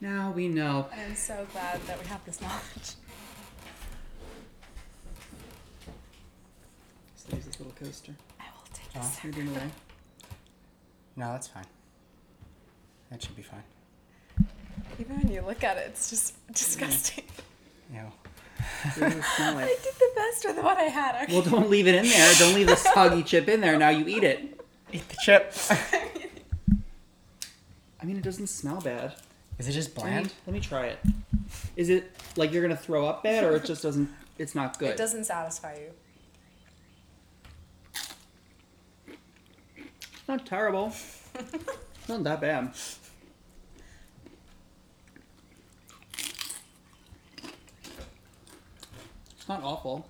Now we know. I'm so glad that we have this knowledge. So there's this little coaster. I will take Oh. this. You're doing away. No, that's fine. That should be fine. Even when you look at it, it's just disgusting. You know. What does it smell I did the best with what I had. Okay. Well, don't leave it in there. Don't leave the soggy chip in there. Now you eat it. Eat the chip. I mean, it doesn't smell bad. Is it just bland? let me try it. Is it like you're gonna throw up bad, or it just doesn't? It's not good. It doesn't satisfy you. It's not terrible. it's not that bad. It's not awful.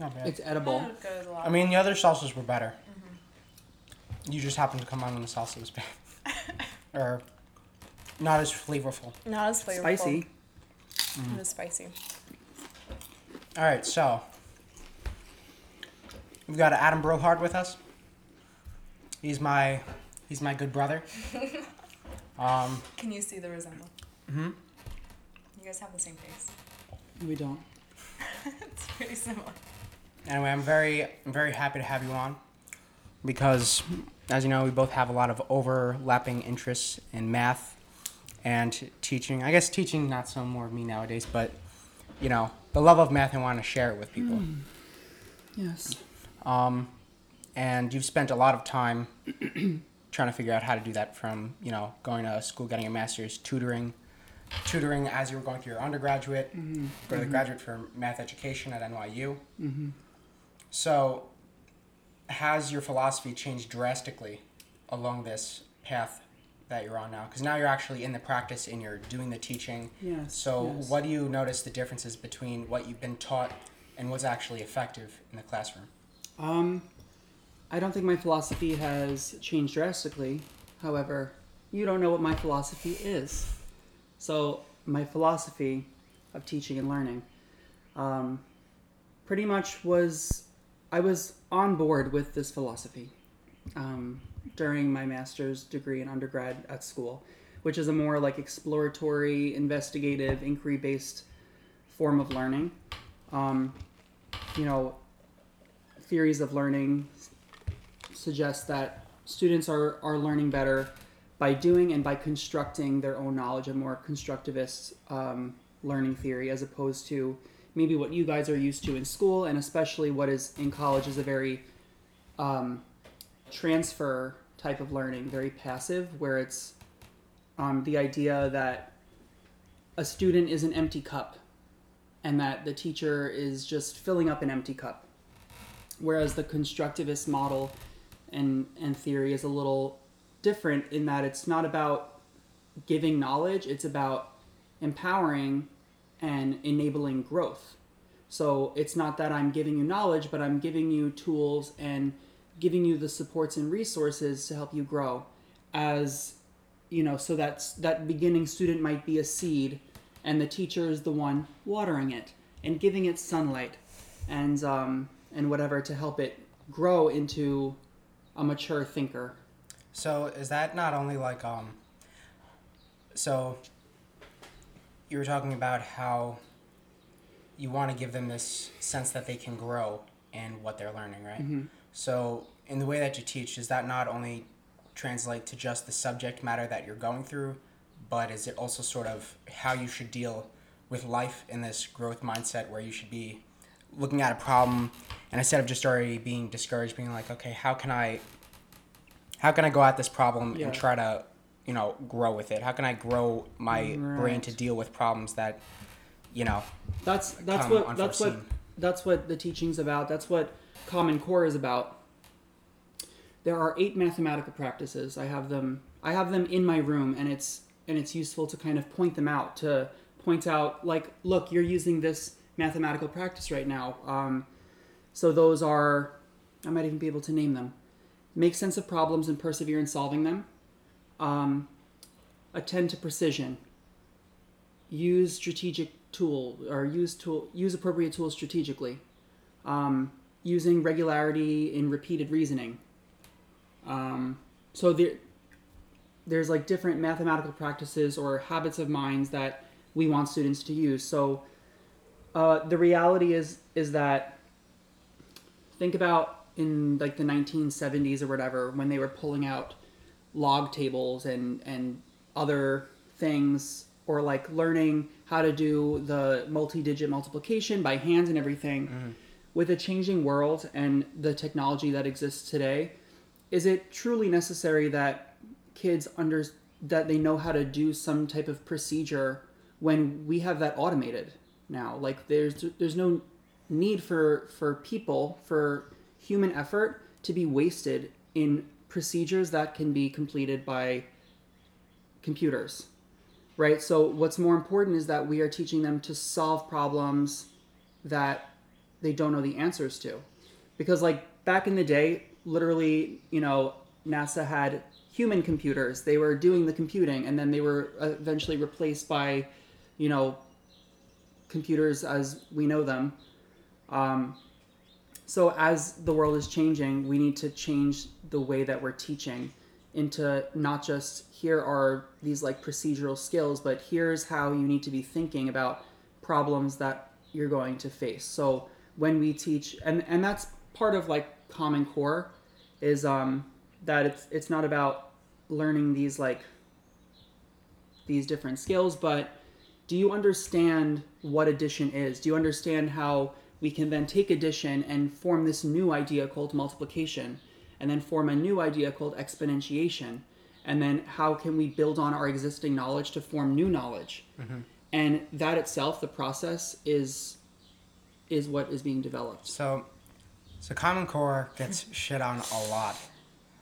Not bad. It's edible. That would go with a lot. I mean, the other salsas were better. Mm-hmm. You just happened to come on when the salsa was bad. or not as flavorful. not as flavorful. Spicy. Not as spicy. All right, so we've got Adam Brulhardt with us. He's my he's my good brother. Um, Can you see the resemblance? mhm. You guys have the same face. We don't. it's pretty similar. Anyway, I'm very I'm very happy to have you on because, as you know, we both have a lot of overlapping interests in math and teaching. I guess teaching not so more of me nowadays, but you know, the love of math. and want to share it with people. Yes. Um, and you've spent a lot of time trying to figure out how to do that from you know going to school, getting a master's, tutoring, tutoring as you were going through your undergraduate, go to the graduate for math education at NYU. Mm-hmm. So, has your philosophy changed drastically along this path that you're on now? Because now you're actually in the practice and you're doing the teaching. Yes. So, yes. what do you notice the differences between what you've been taught and what's actually effective in the classroom? Um, I don't think my philosophy has changed drastically. However, you don't know what my philosophy is. So, my philosophy of teaching and learning um, pretty much was I was on board with this philosophy um, during my master's degree in undergrad at school, which is a more like exploratory, investigative, inquiry based form of learning. Um, you know, theories of learning suggest that students are, are learning better by doing and by constructing their own knowledge, a more constructivist um, learning theory, as opposed to maybe what you guys are used to in school, and especially what is in college is a very um, transfer type of learning, very passive, where it's um, the idea that a student is an empty cup and that the teacher is just filling up an empty cup. Whereas the constructivist model and, and theory is a little different in that it's not about giving knowledge, it's about empowering and enabling growth. So it's not that I'm giving you knowledge, but I'm giving you tools and giving you the supports and resources to help you grow. As you know, so that's that beginning student might be a seed, and the teacher is the one watering it and giving it sunlight, and um, and whatever to help it grow into a mature thinker. So is that not only like um so you were talking about how you want to give them this sense that they can grow in what they're learning, right? Mhm. So in the way that you teach, does that not only translate to just the subject matter that you're going through, but is it also sort of how you should deal with life in this growth mindset where you should be looking at a problem and instead of just already being discouraged, being like, okay, how can I how can I go at this problem Yeah. and try to, you know, grow with it? How can I grow my brain to deal with problems that, you know, That's that's what that's what that's what the teaching's about. That's what Common Core is about. There are eight mathematical practices. I have them. I have them in my room, and it's and it's useful to kind of point them out to point out like, look, you're using this mathematical practice right now. Um, so those are, I might even be able to name them. Make sense of problems and persevere in solving them. Um, attend to precision. Use strategic tool or use tool use appropriate tools strategically. Um, using regularity in repeated reasoning. Um, so there, there's like different mathematical practices or habits of minds that we want students to use. So uh, the reality is is that think about in like the 1970s or whatever when they were pulling out log tables and and other things or like learning how to do the multi-digit multiplication by hands and everything with a changing world and the technology that exists today is it truly necessary that kids under that they know how to do some type of procedure when we have that automated now? Like there's there's no need for for people for human effort to be wasted in procedures that can be completed by computers right? So what's more important is that we are teaching them to solve problems that they don't know the answers to. Because like back in the day literally you know nasa had human computers. They were doing the computing and then they were eventually replaced by you know computers as we know them. Um, so as the world is changing we need to change the way that we're teaching into not just here are these like procedural skills but here's how you need to be thinking about problems that you're going to face. So when we teach and and that's part of like common core is um that it's it's not about learning these like these different skills but do you understand what addition is? Do you understand how we can then take addition and form this new idea called multiplication and then form a new idea called exponentiation? And then how can we build on our existing knowledge to form new knowledge? And that itself the process is is what is being developed So, so Common Core gets shit on a lot.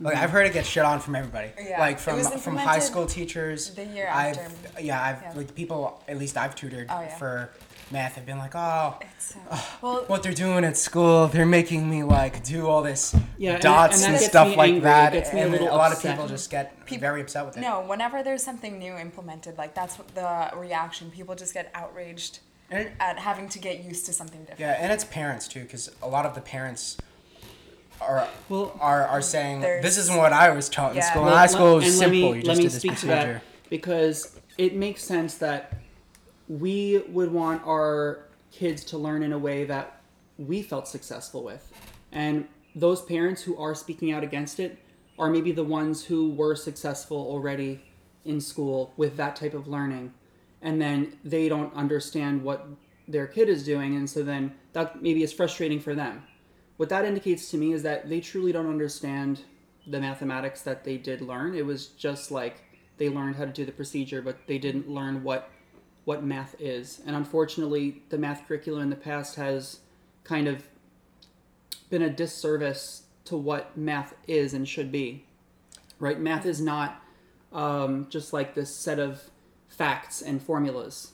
Like I've heard it get shit on from everybody. Yeah, Like from from high school teachers. the year I've, after. Yeah, I've Yeah. like people at least I've tutored Oh, yeah. for math have been like, oh, It's, uh, well, what they're doing at school, they're making me like do all this Yeah, dots and and, that gets stuff like angry. It that, gets me a and little a lot of people just get Peop- very upset with it. no, whenever there's something new implemented, like that's what the reaction. People just get outraged And it- at having to get used to something different. Yeah, and it's parents too, because a lot of the parents are Well- are, are saying this isn't what I was taught in school. Well, In high school, it was simple. Let me, you let just me did this speak to procedure. that because it makes sense that we would want our kids to learn in a way that we felt successful with. And those parents who are speaking out against it are maybe the ones who were successful already in school with that type of learning. And then they don't understand what their kid is doing. And so then that maybe is frustrating for them. What that indicates to me is that they truly don't understand the mathematics that they did learn. It was just like they learned how to do the procedure, but they didn't learn what what math is. And unfortunately, the math curriculum in the past has kind of been a disservice to what math is and should be. Right? Math is not um, just like this set of facts and formulas.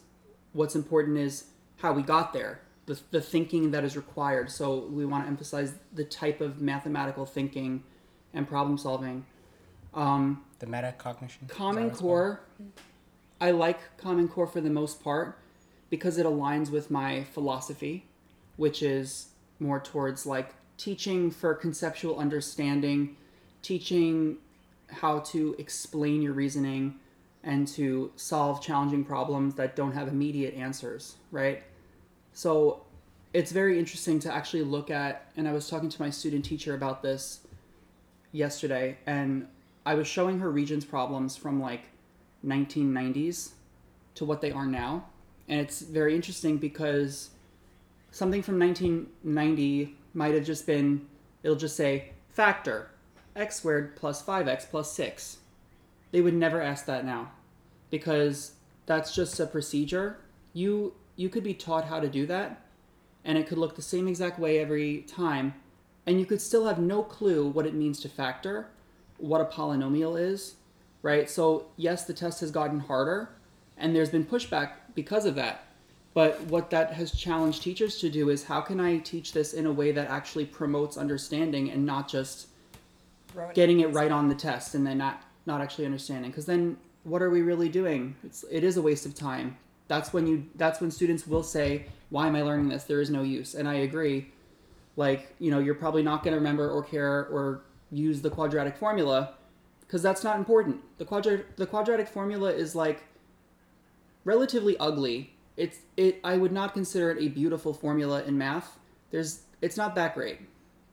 What's important is how we got there, the, the thinking that is required. So we want to emphasize the type of mathematical thinking and problem solving. Um, The metacognition. Common Is that what it's Core, I like Common Core for the most part because it aligns with my philosophy, which is more towards like teaching for conceptual understanding, teaching how to explain your reasoning and to solve challenging problems that don't have immediate answers, right? So it's very interesting to actually look at, and I was talking to my student teacher about this yesterday, and I was showing her Regents problems from like 1990s to what they are now. And it's very interesting because something from 1990 might have just been, it'll just say factor x squared plus 5x plus 6. They would never ask that now because that's just a procedure. You you could be taught how to do that and it could look the same exact way every time and you could still have no clue what it means to factor, what a polynomial is, right? So, yes, the test has gotten harder and there's been pushback because of that. But what that has challenged teachers to do is how can I teach this in a way that actually promotes understanding and not just getting it right on the test and then not not actually understanding because then what are we really doing it's it is a waste of time that's when you that's when students will say why am i learning this there is no use and i agree like you know you're probably not going to remember or care or use the quadratic formula because that's not important. The quadratic the quadratic formula is like relatively ugly. It's it. I would not consider it a beautiful formula in math. There's it's not that great.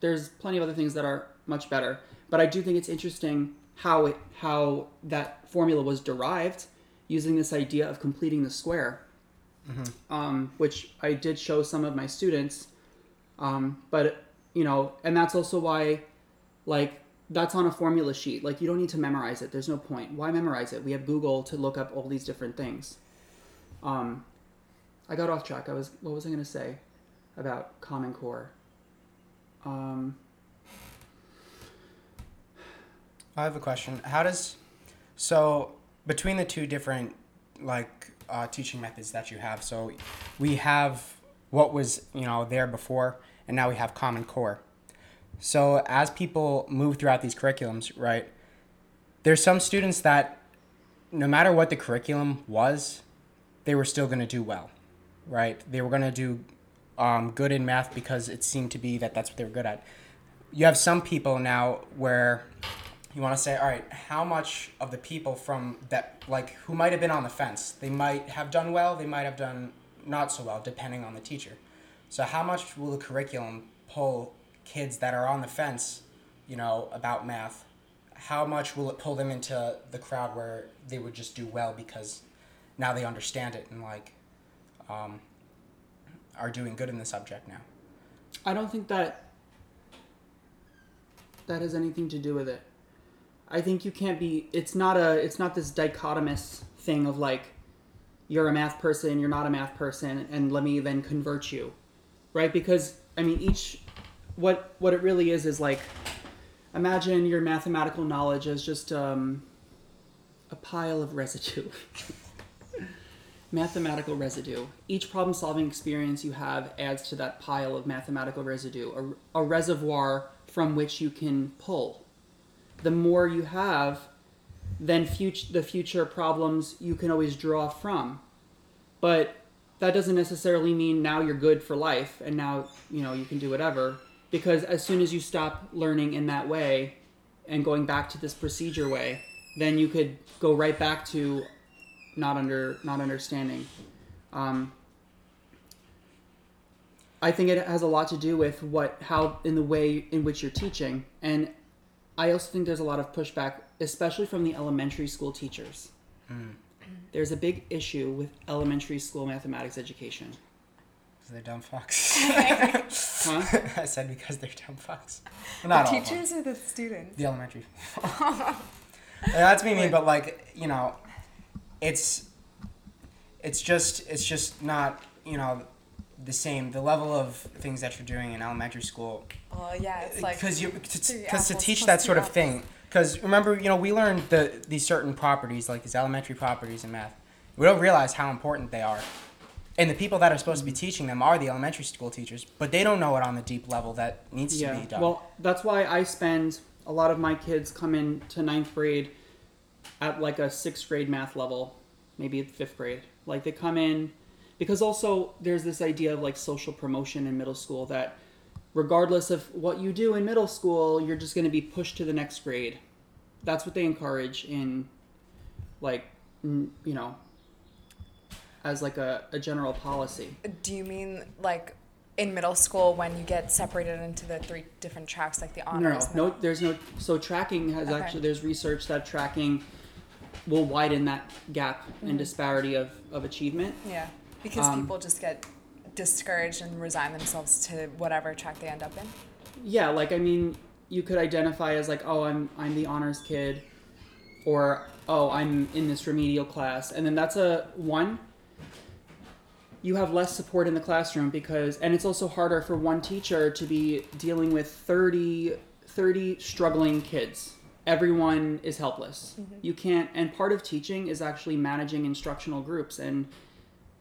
There's plenty of other things that are much better, but I do think it's interesting how it how that formula was derived using this idea of completing the square, um, which I did show some of my students. Um, but you know, and that's also why, like, that's on a formula sheet. Like, you don't need to memorize it. There's no point. Why memorize it? We have Google to look up all these different things. Um, I got off track. I was what was I going to say about Common Core? Um, I have a question. How does so between the two different like uh, teaching methods that you have? So we have what was you know there before, and now we have Common Core. So as people move throughout these curriculums, right? There's some students that no matter what the curriculum was, they were still going to do well, right? They were going to do um, good in math because it seemed to be that that's what they were good at. You have some people now where you want to say, all right, how much of the people from that, like, who might have been on the fence, they might have done well, they might have done not so well, depending on the teacher. So, how much will the curriculum pull kids that are on the fence, you know, about math? How much will it pull them into the crowd where they would just do well because now they understand it and, like, um, are doing good in the subject now? I don't think that that has anything to do with it. I think you can't be. It's not a. It's not this dichotomous thing of like, you're a math person, you're not a math person, and let me then convert you, right? Because I mean, each what what it really is is like, imagine your mathematical knowledge as just um, a pile of residue. mathematical residue. Each problem solving experience you have adds to that pile of mathematical residue, a, a reservoir from which you can pull. The more you have, then future, the future problems you can always draw from. But that doesn't necessarily mean now you're good for life and now you know you can do whatever. Because as soon as you stop learning in that way and going back to this procedure way then you could go right back to not under not understanding. Um, i think it has a lot to do with what how in the way in which you're teaching. And i also think there's a lot of pushback especially from the elementary school teachers mm. there's a big issue with elementary school mathematics education Because they're dumb fucks. huh I said because they're dumb fucks. Well, The not all of them. teachers or the students? The elementary. Uh, that's me, mean, but like you know, it's it's just it's just not you know the same. The level of things that you're doing in elementary school Well, yeah, it's like because you because to teach that sort of apples. thing. Because remember, you know, we learned the these certain properties like these elementary properties in math. We don't realize how important they are. And the people that are supposed to be mm-hmm. teaching them are the elementary school teachers, but they don't know it on the deep level that needs to be done. Well, that's why I spend a lot of my kids come in to ninth grade at like a sixth grade math level, maybe fifth grade. Like they come in because also there's this idea of like social promotion in middle school that regardless of what you do in middle school, you're just going to be pushed to the next grade. That's what they encourage in like you know as like a, a general policy. Do you mean like in middle school when you get separated into the three different tracks, like the No, honors? no, no. middle- There's no. So tracking has Okay. actually. There's research that tracking will widen that gap Mm-hmm. and disparity of of achievement. Yeah, because Um, people just get discouraged and resign themselves to whatever track they end up in. Yeah, like I mean, you could identify as like, oh, I'm I'm the honors kid, or oh, I'm in this remedial class, and then that's a one. You have less support in the classroom because, and it's also harder for one teacher to be dealing with 30, 30 struggling kids. Everyone is helpless. You can't, and part of teaching is actually managing instructional groups and,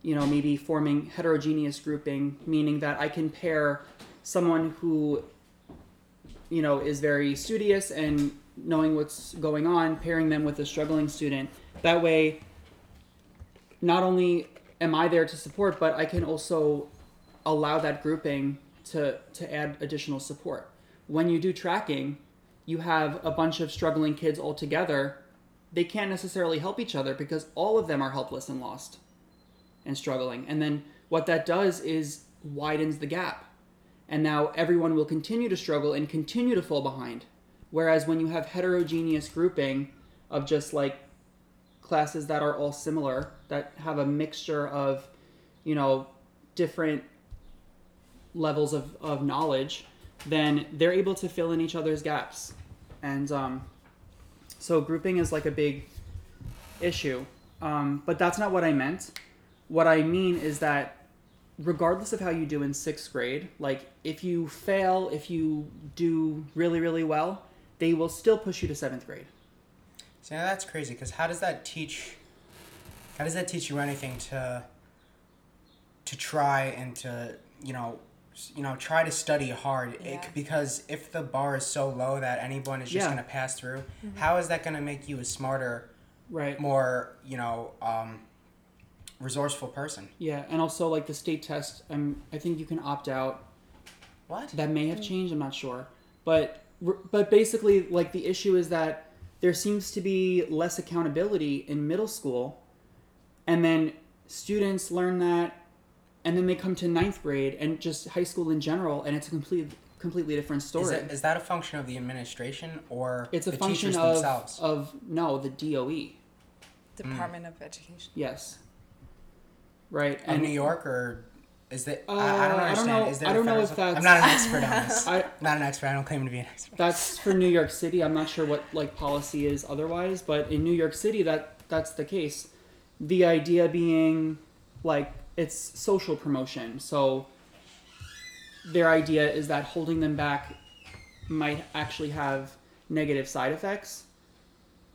you know, maybe forming heterogeneous grouping, meaning that I can pair someone who you know is very studious and knowing what's going on pairing them with a struggling student. That way not only am i there to support but i can also allow that grouping to to add additional support. When you do tracking you have a bunch of struggling kids all together, they can't necessarily help each other because all of them are helpless and lost and struggling. And then what that does is widens the gap. And now everyone will continue to struggle and continue to fall behind. Whereas when you have heterogeneous grouping of just like classes that are all similar, that have a mixture of, you know, different levels of, of knowledge, then they're able to fill in each other's gaps. And um, so grouping is like a big issue. Um, but that's not what I meant. What I mean is that regardless of how you do in sixth grade, like if you fail, if you do really, really well, they will still push you to seventh grade. So now that's crazy because how does that teach? How does that teach you anything to? To try and to you know, you know, try to study hard. It, Yeah. because if the bar is so low that anyone is just Yeah. gonna pass through, how is that gonna make you a smarter, Right. more you know, um, resourceful person? Yeah, and also like the state test, I'm I think you can opt out. What? That may have hmm. changed. I'm not sure, but but basically, like the issue is that there seems to be less accountability in middle school, and then students learn that, and then they come to ninth grade and just high school in general, and it's a complete completely different Is, story. it, is that a function of the administration or it's a the function teachers of themselves? of no the DOE. Department of Education. Yes. Right. of New York or is that Uh, I, I don't I don't know- Is there I don't know if that's- I'm not an expert on this. I, am not an expert. I don't claim to be an expert. that's for New York City. I'm not sure what like policy is otherwise, but in New York City that that's the case. The idea being like it's social promotion. So their idea is that holding them back might actually have negative side effects.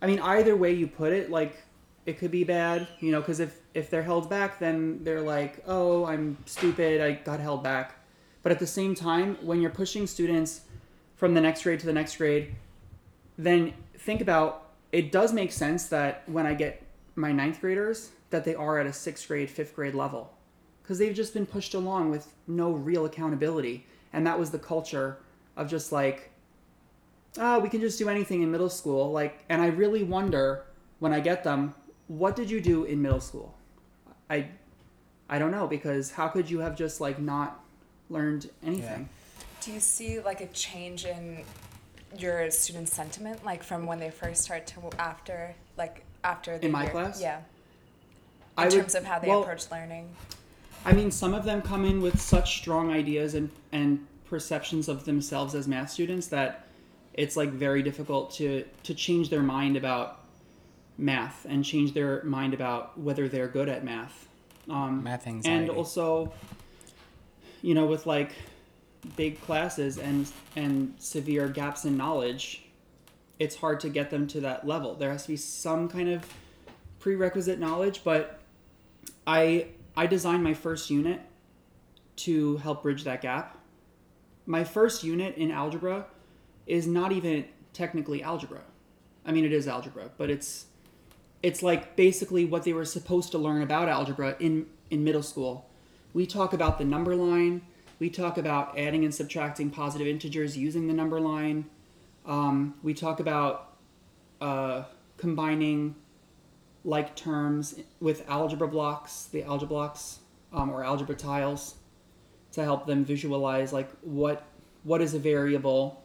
I mean, either way you put it, like it could be bad, you know, because if if they're held back, then they're like, oh, I'm stupid, I got held back. But at the same time, when you're pushing students from the next grade to the next grade, then think about it does make sense that when I get my ninth graders, that they are at a sixth grade, fifth grade level. Because they've just been pushed along with no real accountability. And that was the culture of just like, oh, we can just do anything in middle school. Like, and I really wonder when I get them, what did you do in middle school? I, I don't know because how could you have just like not learned anything? Do you see like a change in your student sentiment, like from when they first start to after, like after the In my year? class? Yeah. In I would- terms of how they well, approach learning. I mean, some of them come in with such strong ideas and, and perceptions of themselves as math students that it's like very difficult to, to change their mind about math and change their mind about whether they're good at math. Um, Math anxiety. and also, you know, with like big classes and and severe gaps in knowledge, it's hard to get them to that level. There has to be some kind of prerequisite knowledge, but I I designed my first unit to help bridge that gap. My first unit in algebra is not even technically algebra. I mean, it is algebra, but it's it's like basically what they were supposed to learn about algebra in in middle school. We talk about the number line. We talk about adding and subtracting positive integers using the number line. Um, we talk about uh, combining like terms with algebra blocks, the algebra blocks um, or algebra tiles, to help them visualize like what what is a variable.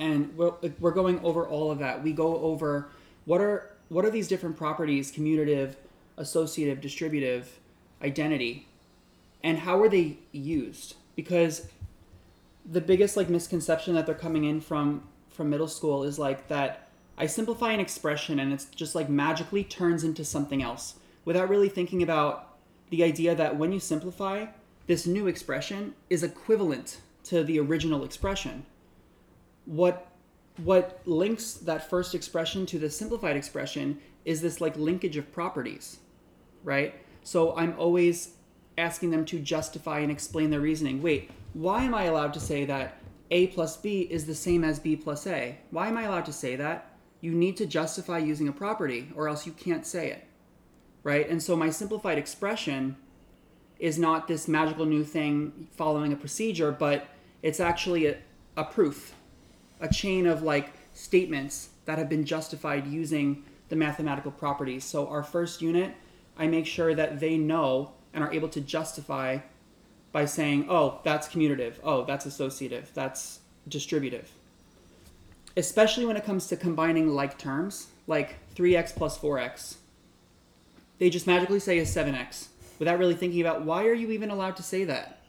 And we're, we're going over all of that. We go over what are what are these different properties: commutative, associative, distributive, identity, and how are they used? Because the biggest like misconception that they're coming in from from middle school is like that I simplify an expression and it's just like magically turns into something else without really thinking about the idea that when you simplify, this new expression is equivalent to the original expression. What what links that first expression to the simplified expression is this like linkage of properties, right? So I'm always asking them to justify and explain their reasoning. Wait, why am I allowed to say that A plus B is the same as B plus A? Why am I allowed to say that? You need to justify using a property, or else you can't say it, right? And so my simplified expression is not this magical new thing following a procedure, but it's actually a, a proof. A chain of like statements that have been justified using the mathematical properties. So our first unit, I make sure that they know and are able to justify by saying, "Oh, that's commutative. Oh, that's associative. That's distributive." Especially when it comes to combining like terms, like 3x plus 4x. They just magically say is 7x without really thinking about why are you even allowed to say that?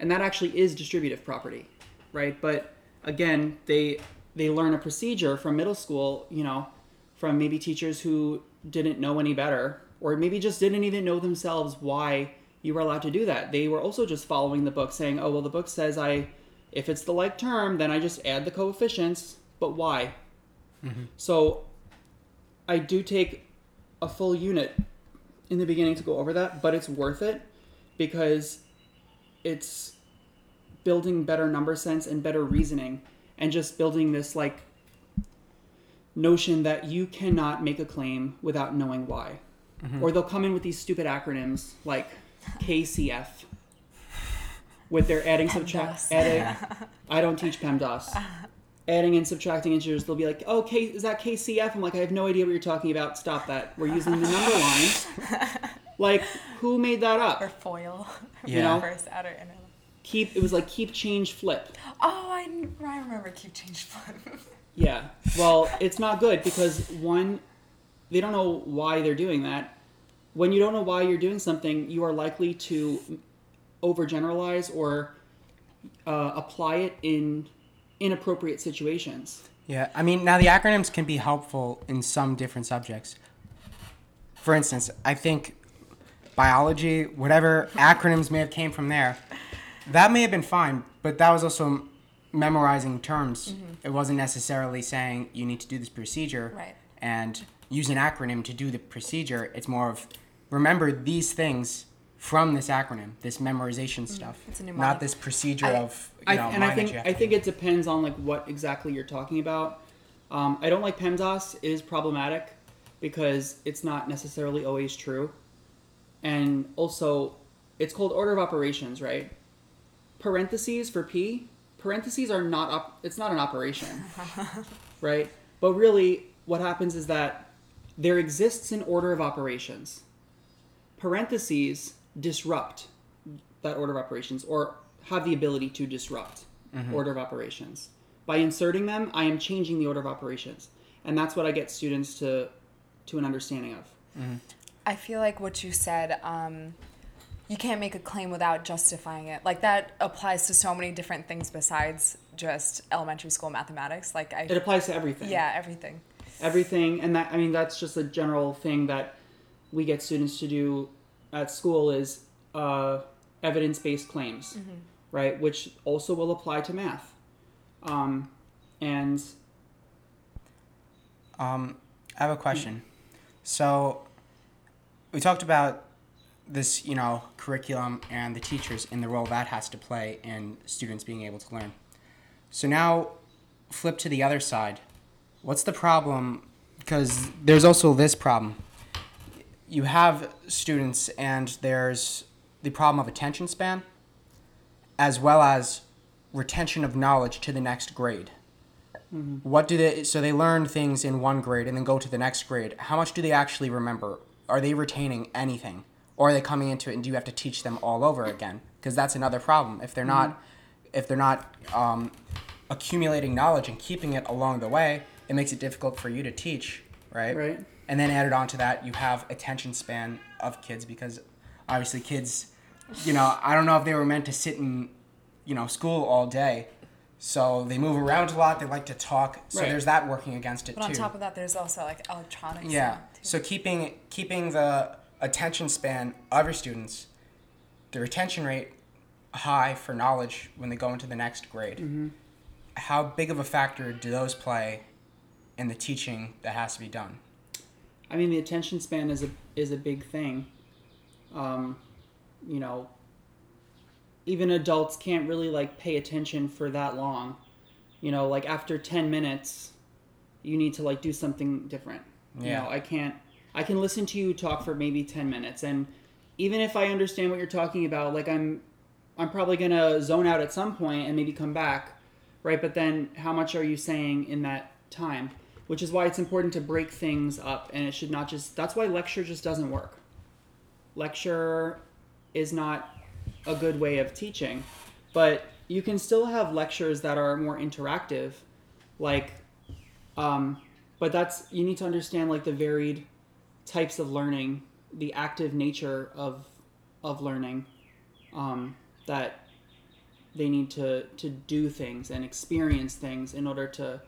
And that actually is distributive property, right? But again, they they learn a procedure from middle school, you know, from maybe teachers who didn't know any better or maybe just didn't even know themselves why you were allowed to do that. They were also just following the book saying, "Oh, well the book says I if it's the like term, then I just add the coefficients, but why?" Mm-hmm. So I do take a full unit in the beginning to go over that, but it's worth it because it's building better number sense and better reasoning and just building this like notion that you cannot make a claim without knowing why. Mm-hmm. Or they'll come in with these stupid acronyms like KCF with their adding subtract adding I don't teach PEMDAS. Adding and subtracting integers, they'll be like, "Oh, K, is that KCF?" I'm like, "I have no idea what you're talking about. Stop that. We're using the number line." like, who made that up? Or foil. You know? First outer inner. Keep it was like keep change flip Oh, I, I remember keep change flip. yeah well it's not good because one they don't know why they're doing that when you don't know why you're doing something you are likely to overgeneralize or uh, apply it in inappropriate situations Yeah, I mean, now the acronyms can be helpful in some different subjects. For instance, I think biology, whatever acronyms may have came from there, that may have been fine, but that was also memorizing terms. It wasn't necessarily saying you need to do this procedure Right. and use an acronym to do the procedure. It's more of remember these things from this acronym, this memorization stuff, It's a not this procedure I- of you I, know, and I think I think it depends on like what exactly you're talking about. Um, I don't like PEMDAS. It is problematic because it's not necessarily always true, and also it's called order of operations, right? Parentheses for P. Parentheses are not up. It's not an operation, right? But really, what happens is that there exists an order of operations. Parentheses disrupt that order of operations or have the ability to disrupt order of operations. By inserting them, I am changing the order of operations. And that's what I get students to to an understanding of. I feel like what you said, um, you can't make a claim without justifying it. Like that applies to so many different things besides just elementary school mathematics. Like I, It applies to everything. yeah, everything. Everything and that I mean that's just a general thing that we get students to do at school is uh, evidence-based claims, right? Which also will apply to math. Um, and Um, I have a question. So, we talked about this, you know, curriculum and the teachers and the role that has to play in students being able to learn. So now, flip to the other side. What's the problem? Because there's also this problem. You have students, and there's the problem of attention span, as well as retention of knowledge to the next grade mm-hmm. what do they so they learn things in one grade and then go to the next grade how much do they actually remember are they retaining anything or are they coming into it and do you have to teach them all over again because that's another problem if they're not if they're not um, accumulating knowledge and keeping it along the way it makes it difficult for you to teach right Right. and then added on to that you have attention span of kids because obviously kids you know i don't know if they were meant to sit in you know school all day so they move around a lot they like to talk so Right. there's that working against it But too on top of that, there's also like electronics. yeah too. so keeping keeping the attention span of your students the retention rate high for knowledge when they go into the next grade how big of a factor do those play in the teaching that has to be done I mean, the attention span is a is a big thing. Um, you know, even adults can't really like pay attention for that long. You know, like after ten minutes, you need to like do something different. You Yeah. know, I can't. I can listen to you talk for maybe ten minutes, and even if I understand what you're talking about, like I'm, I'm probably gonna zone out at some point and maybe come back. right? But then how much are you saying in that time? Which is why it's important to break things up and it should not just that's why lecture just doesn't work. Lecture is not a good way of teaching, but you can still have lectures that are more interactive, like, um, but that's you need to understand like the varied types of learning, the active nature of of learning, um, that they need to to do things and experience things in order to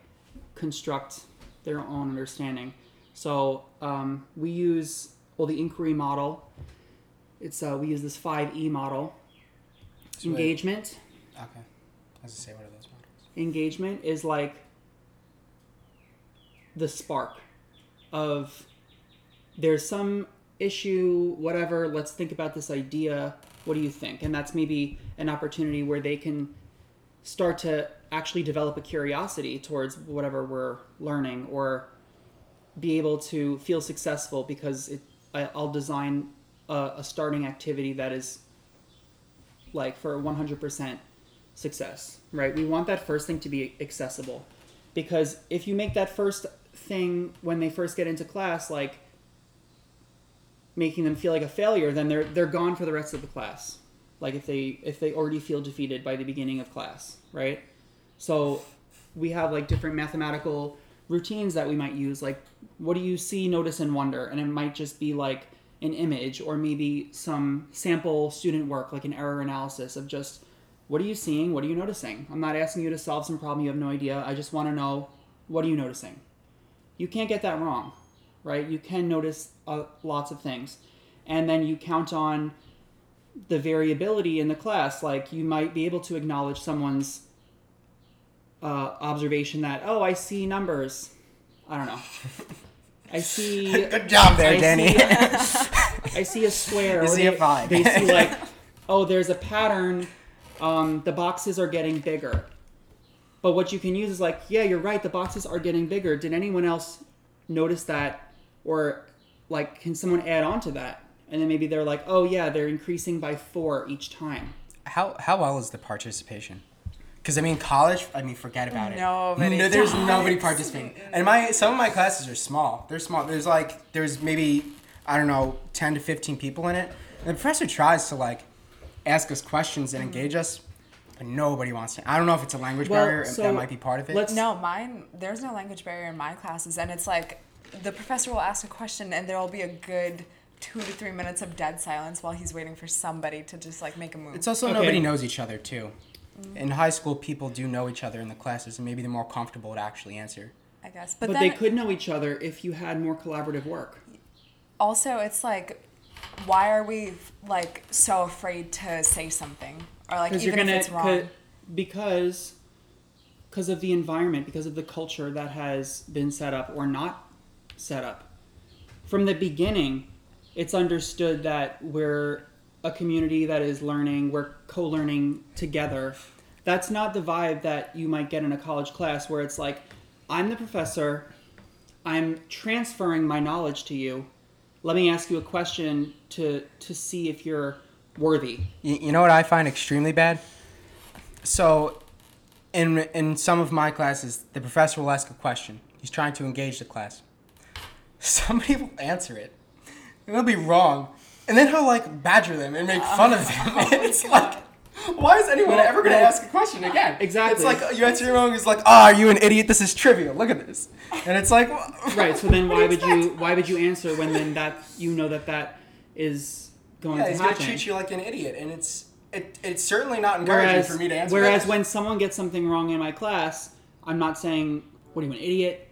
construct their own understanding. So um, we use well the inquiry model. It's uh, we use this five E model. So wait. Engagement. Okay. I was say, what are those models? Engagement is like the spark of there's some issue, whatever. Let's think about this idea. What do you think? And that's maybe an opportunity where they can start to actually develop a curiosity towards whatever we're learning or be able to feel successful because it, I, I'll design a, a starting activity that is like for 100% success, right? We want that first thing to be accessible because if you make that first thing when they first get into class like making them feel like a failure, then they're they're gone for the rest of the class. Like if they if they already feel defeated by the beginning of class, right? So we have like different mathematical routines that we might use like what do you see, notice and wonder? And it might just be like an image or maybe some sample student work like an error analysis of just what are you seeing? What are you noticing? I'm not asking you to solve some problem you have no idea. I just want to know what are you noticing? You can't get that wrong, right? You can notice uh, lots of things. And then you count on the variability in the class. Like you might be able to acknowledge someone's uh, observation that, oh, I see numbers. I don't know. I see. Good job there, I Danny. See, I see a square. You see they, a fine. They see like, oh, there's a pattern. Um, the boxes are getting bigger. But what you can use is like, yeah, you're right. The boxes are getting bigger. Did anyone else notice that, or like, can someone add on to that? And then maybe they're like, oh yeah, they're increasing by four each time. How how well is the participation? Because I mean, college. I mean, forget about it. Nobody No, there's does. nobody participating. And my some of my classes are small. They're small. There's like there's maybe I don't know ten to fifteen people in it. And the professor tries to like ask us questions and mm-hmm. engage us, but nobody wants to. I don't know if it's a language Well, barrier. so that might be part of it. let's- No, mine. There's no language barrier in my classes, and it's like the professor will ask a question, and there will be a good two to three minutes of dead silence while he's waiting for somebody to just like make a move. It's also Okay. nobody knows each other too. Mm-hmm. In high school, people do know each other in the classes, and maybe they're more comfortable to actually answer. I guess, but, But, then they could know each other if you had more collaborative work. also it's like, why are we like so afraid to say something or like because even you're gonna if it's wrong? because because of the environment because of the culture that has been set up or not set up from the beginning it's understood that we're a community that is learning we're co-learning together that's not the vibe that you might get in a college class where it's like i'm the professor i'm transferring my knowledge to you let me ask you a question to to see if you're worthy You, you know what I find extremely bad? So, in in some of my classes, the professor will ask a question. He's trying to engage the class. Somebody will answer it. And they'll be wrong. And then he'll like badger them and make fun of them. And it's like, why is anyone Well, ever gonna well, ask a question again? exactly. It's like you answer your wrong. It's like, ah, are you an idiot? This is trivial. Look at this. And it's like, well, Right. So then, why would you why would you answer when then that you know that that is going Yeah, to he's happen? treat you like an idiot, and it's it, it's certainly not encouraging whereas for me to answer. whereas that. when someone gets something wrong in my class, I'm not saying what are you an idiot,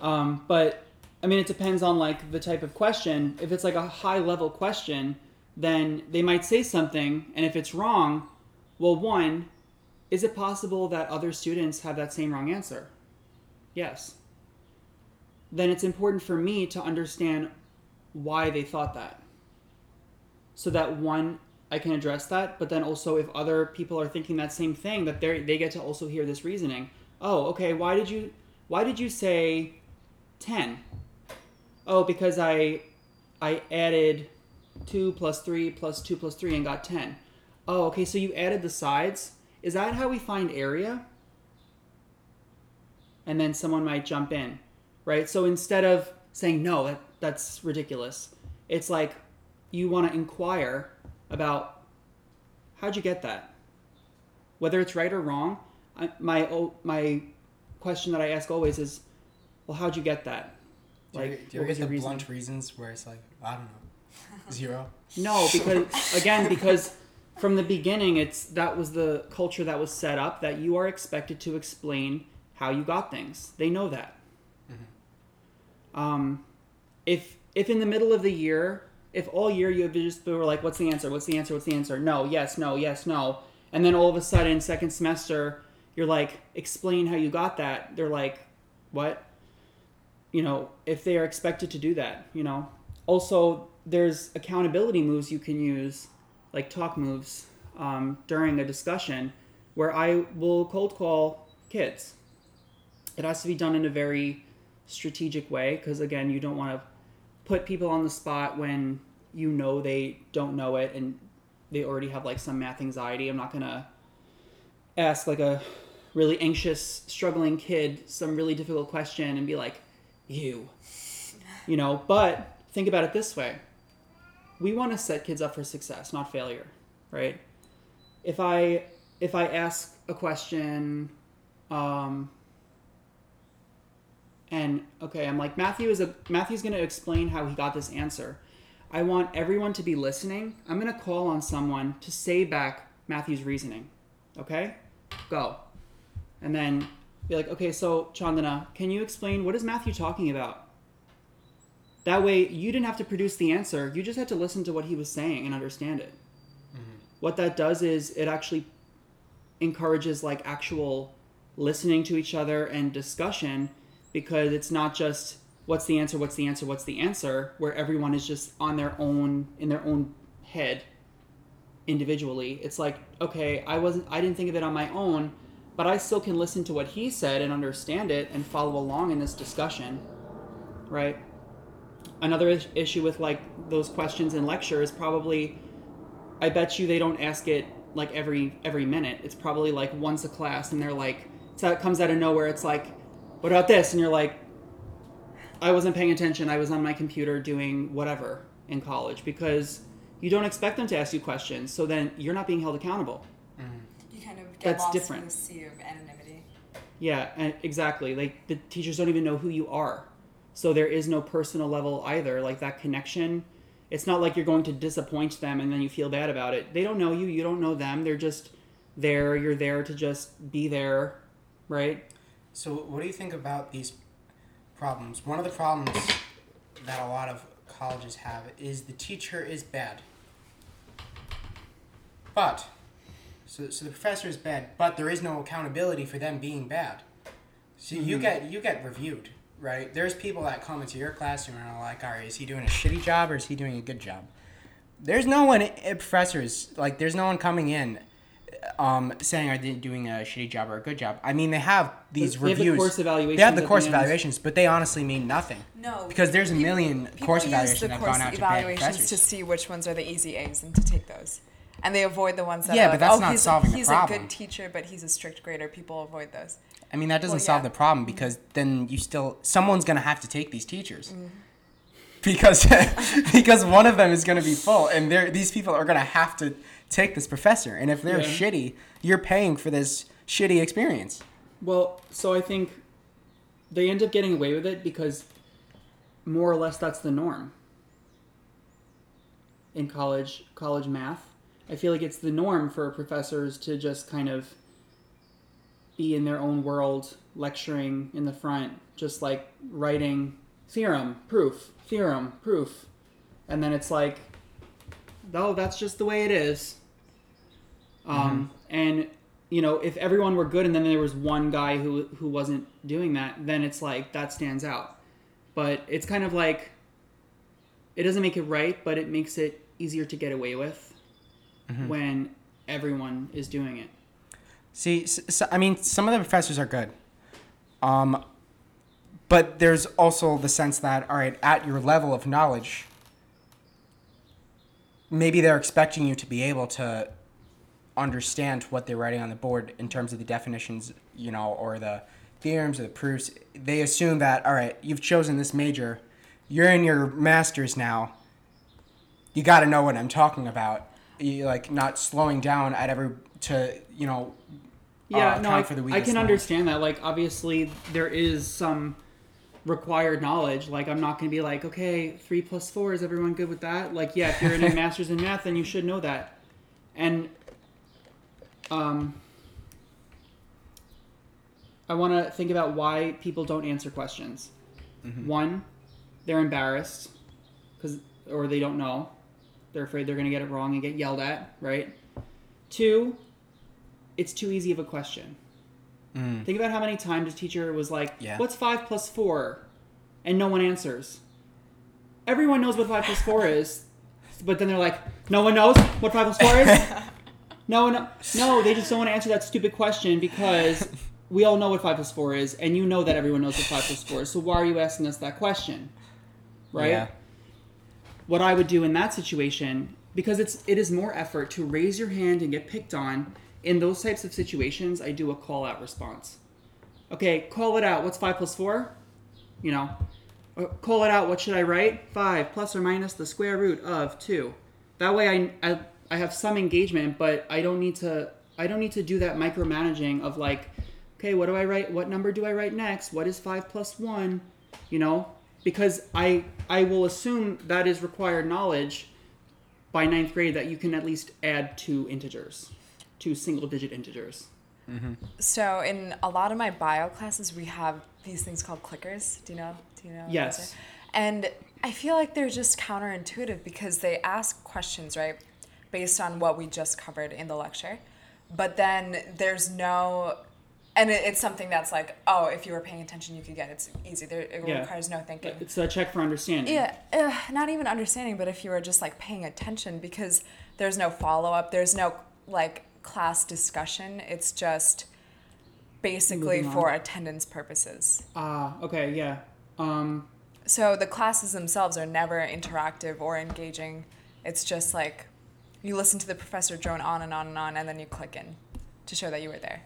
um, but I mean it depends on like the type of question. If it's like a high level question, then they might say something, and if it's wrong, well, one, is it possible that other students have that same wrong answer? Yes. Then it's important for me to understand why they thought that. So that one, I can address that, but then also if other people are thinking that same thing, that they they get to also hear this reasoning. Oh, okay. Why did you why did you say ten? Oh, because I I added two plus three plus two plus three and got ten. Oh, okay. So you added the sides. Is that how we find area? and then someone might jump in, right? So instead of saying no, that, that's ridiculous, it's like you want to inquire about how'd you get that, whether it's right or wrong. I, my oh, my question that I ask always is, well, how'd you get that? Do you, do you what ever was get the reasoning? blunt reasons where it's like, I don't know, zero? No, because again, because from the beginning, it's that was the culture that was set up that you are expected to explain how you got things. They know that. Um, if if in the middle of the year, if all year you have just were like, "What's the answer? What's the answer? What's the answer?" No, yes, no, yes, no, and then all of a sudden, second semester, you're like, "Explain how you got that." They're like, "What?" You know, if they are expected to do that, you know. Also, there's accountability moves you can use, like talk moves, um, during a discussion, where I will cold call kids. It has to be done in a very strategic way because again, you don't want to put people on the spot when you know they don't know it and they already have like some math anxiety. I'm not gonna ask like a really anxious, struggling kid some really difficult question and be like, "You," you know. But think about it this way: we want to set kids up for success, not failure, right? If I if I ask a question, um, and okay, I'm like Matthew is a Matthew's going to explain how he got this answer. I want everyone to be listening. I'm going to call on someone to say back Matthew's reasoning. Okay? Go. And then be like, "Okay, so Chandana, can you explain what is Matthew talking about?" That way, you didn't have to produce the answer. You just had to listen to what he was saying and understand it. Mm-hmm. What that does is it actually encourages like actual listening to each other and discussion because it's not just what's the answer, what's the answer, what's the answer, where everyone is just on their own in their own head individually. It's like, okay, I wasn't I didn't think of it on my own, but I still can listen to what he said and understand it and follow along in this discussion. Right? Another issue with like those questions in lecture is probably I bet you they don't ask it like every every minute. It's probably like once a class, and they're like, so it comes out of nowhere. It's like, what about this? And you're like, I wasn't paying attention. I was on my computer doing whatever in college because you don't expect them to ask you questions. So then you're not being held accountable. You kind of get That's lost different. in the sea of anonymity. Yeah, and exactly. Like the teachers don't even know who you are. So there is no personal level either. Like that connection. It's not like you're going to disappoint them and then you feel bad about it. They don't know you, you don't know them. They're just there. You're there to just be there, right? So, what do you think about these problems? One of the problems that a lot of colleges have is the teacher is bad. But, so, so the professor is bad, but there is no accountability for them being bad. So you get you get reviewed, right? There's people that come into your classroom and are like, all right, is he doing a shitty job or is he doing a good job? There's no one, eh, professors, like, there's no one coming in um, saying are they doing a shitty job or a good job. I mean, they have these They have the reviews. course evaluations They have the course evaluations, but they honestly mean nothing. No, Because there's a people- million people course use evaluations the that have gone out to bad evaluations professors. to see which ones are the easy A's and to take those. And they avoid the ones that Yeah, are but like, that's oh, not he's, solving the problem. he's a good teacher, but he's a strict grader. People avoid those. I mean, that doesn't Well, solve yeah. the problem because then you still someone's gonna have to take these Mm. teachers. Because because one of them is gonna be full, and they're, these people are gonna have to take this professor. And if they're Yeah. shitty, you're paying for this shitty experience. Well, so I think they end up getting away with it because more or less that's the norm in college college math. I feel like it's the norm for professors to just kind of be in their own world, lecturing in the front, just like writing theorem, proof, theorem, proof. And then it's like, oh, that's just the way it is. Um, And you know, if everyone were good and then there was one guy who who wasn't doing that, then it's like that stands out. But it's kind of like it doesn't make it right, but it makes it easier to get away with when everyone is doing it. See, so, I mean, some of the professors are good. Um, but there's also the sense that, all right, at your level of knowledge, maybe they're expecting you to be able to understand what they're writing on the board in terms of the definitions, you know, or the theorems or the proofs, they assume that all right, you've chosen this major, you're in your master's now. You got to know what I'm talking about. Like not slowing down at every to you know. Yeah, uh, no, I, for the I can understand that. Like, obviously, there is some required knowledge. Like, I'm not going to be like, okay, three plus four is everyone good with that? Like, yeah, if you're in a master's in math, then you should know that. And, um, I want to think about why people don't answer questions. One, they're embarrassed because, or they don't know. They're afraid they're going to get it wrong and get yelled at, right? Two, it's too easy of a question. Mm. Think about how many times a teacher was like, Yeah. "What's five plus four? and no one answers. Everyone knows what five plus four is, but then they're like, "No one knows what five plus four is." no no, no, they just don't want to answer that stupid question because we all know what five plus four is, and you know that everyone knows what five plus four is. So why are you asking us that question? Right Yeah. What I would do in that situation because it's it is more effort to raise your hand and get picked on. In those types of situations, I do a call out response. Okay, call it out. What's five plus four? You know, Uh, call it out. What should I write? Five plus or minus the square root of two. That way, I, I I have some engagement, but I don't need to I don't need to do that micromanaging of like, okay, what do I write? What number do I write next? What is five plus one? You know, because I I will assume that is required knowledge by ninth grade that you can at least add two integers, two single digit integers. Mm-hmm. So in a lot of my bio classes, we have these things called clickers. Do you know? Do you know? Yes. And I feel like they're just counterintuitive because they ask questions right based on what we just covered in the lecture, but then there's no. And it, it's something that's like, oh, if you were paying attention, you could get it. It's easy. There, it Yeah. requires no thinking. It's a check for understanding. Yeah, uh, not even understanding, but if you were just like paying attention because there's no follow up, there's no like class discussion. It's just basically for attendance purposes. Ah, okay, yeah. Um, So the classes themselves are never interactive or engaging. It's just like you listen to the professor drone on and on and on, and then you click in to show that you were there.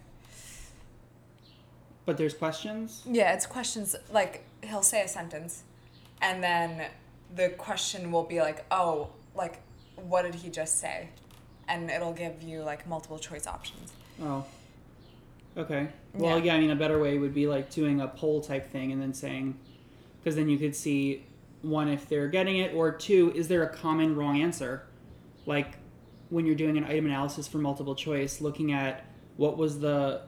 But there's questions. Yeah, it's questions like he'll say a sentence, and then the question will be like, oh, like, what did he just say? And it'll give you like multiple choice options. Oh. Okay. Well, Yeah. yeah. I mean, a better way would be like doing a poll type thing and then saying, because then you could see one if they're getting it, or two, is there a common wrong answer? Like when you're doing an item analysis for multiple choice, looking at what was the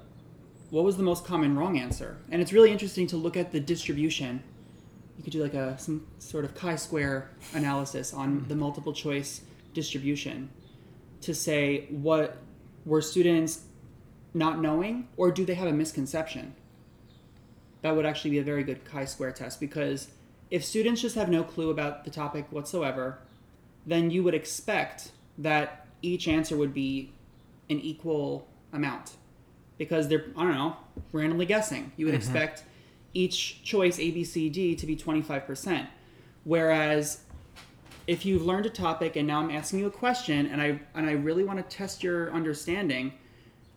what was the most common wrong answer, and it's really interesting to look at the distribution. You could do like a some sort of chi-square analysis on hmm. the multiple choice distribution to say what were students not knowing or do they have a misconception? That would actually be a very good chi-square test because if students just have no clue about the topic whatsoever then you would expect that each answer would be an equal amount because they're i don't know randomly guessing. You would mm-hmm. expect each choice a b c d to be 25% whereas if you've learned a topic and now I'm asking you a question and I and I really want to test your understanding,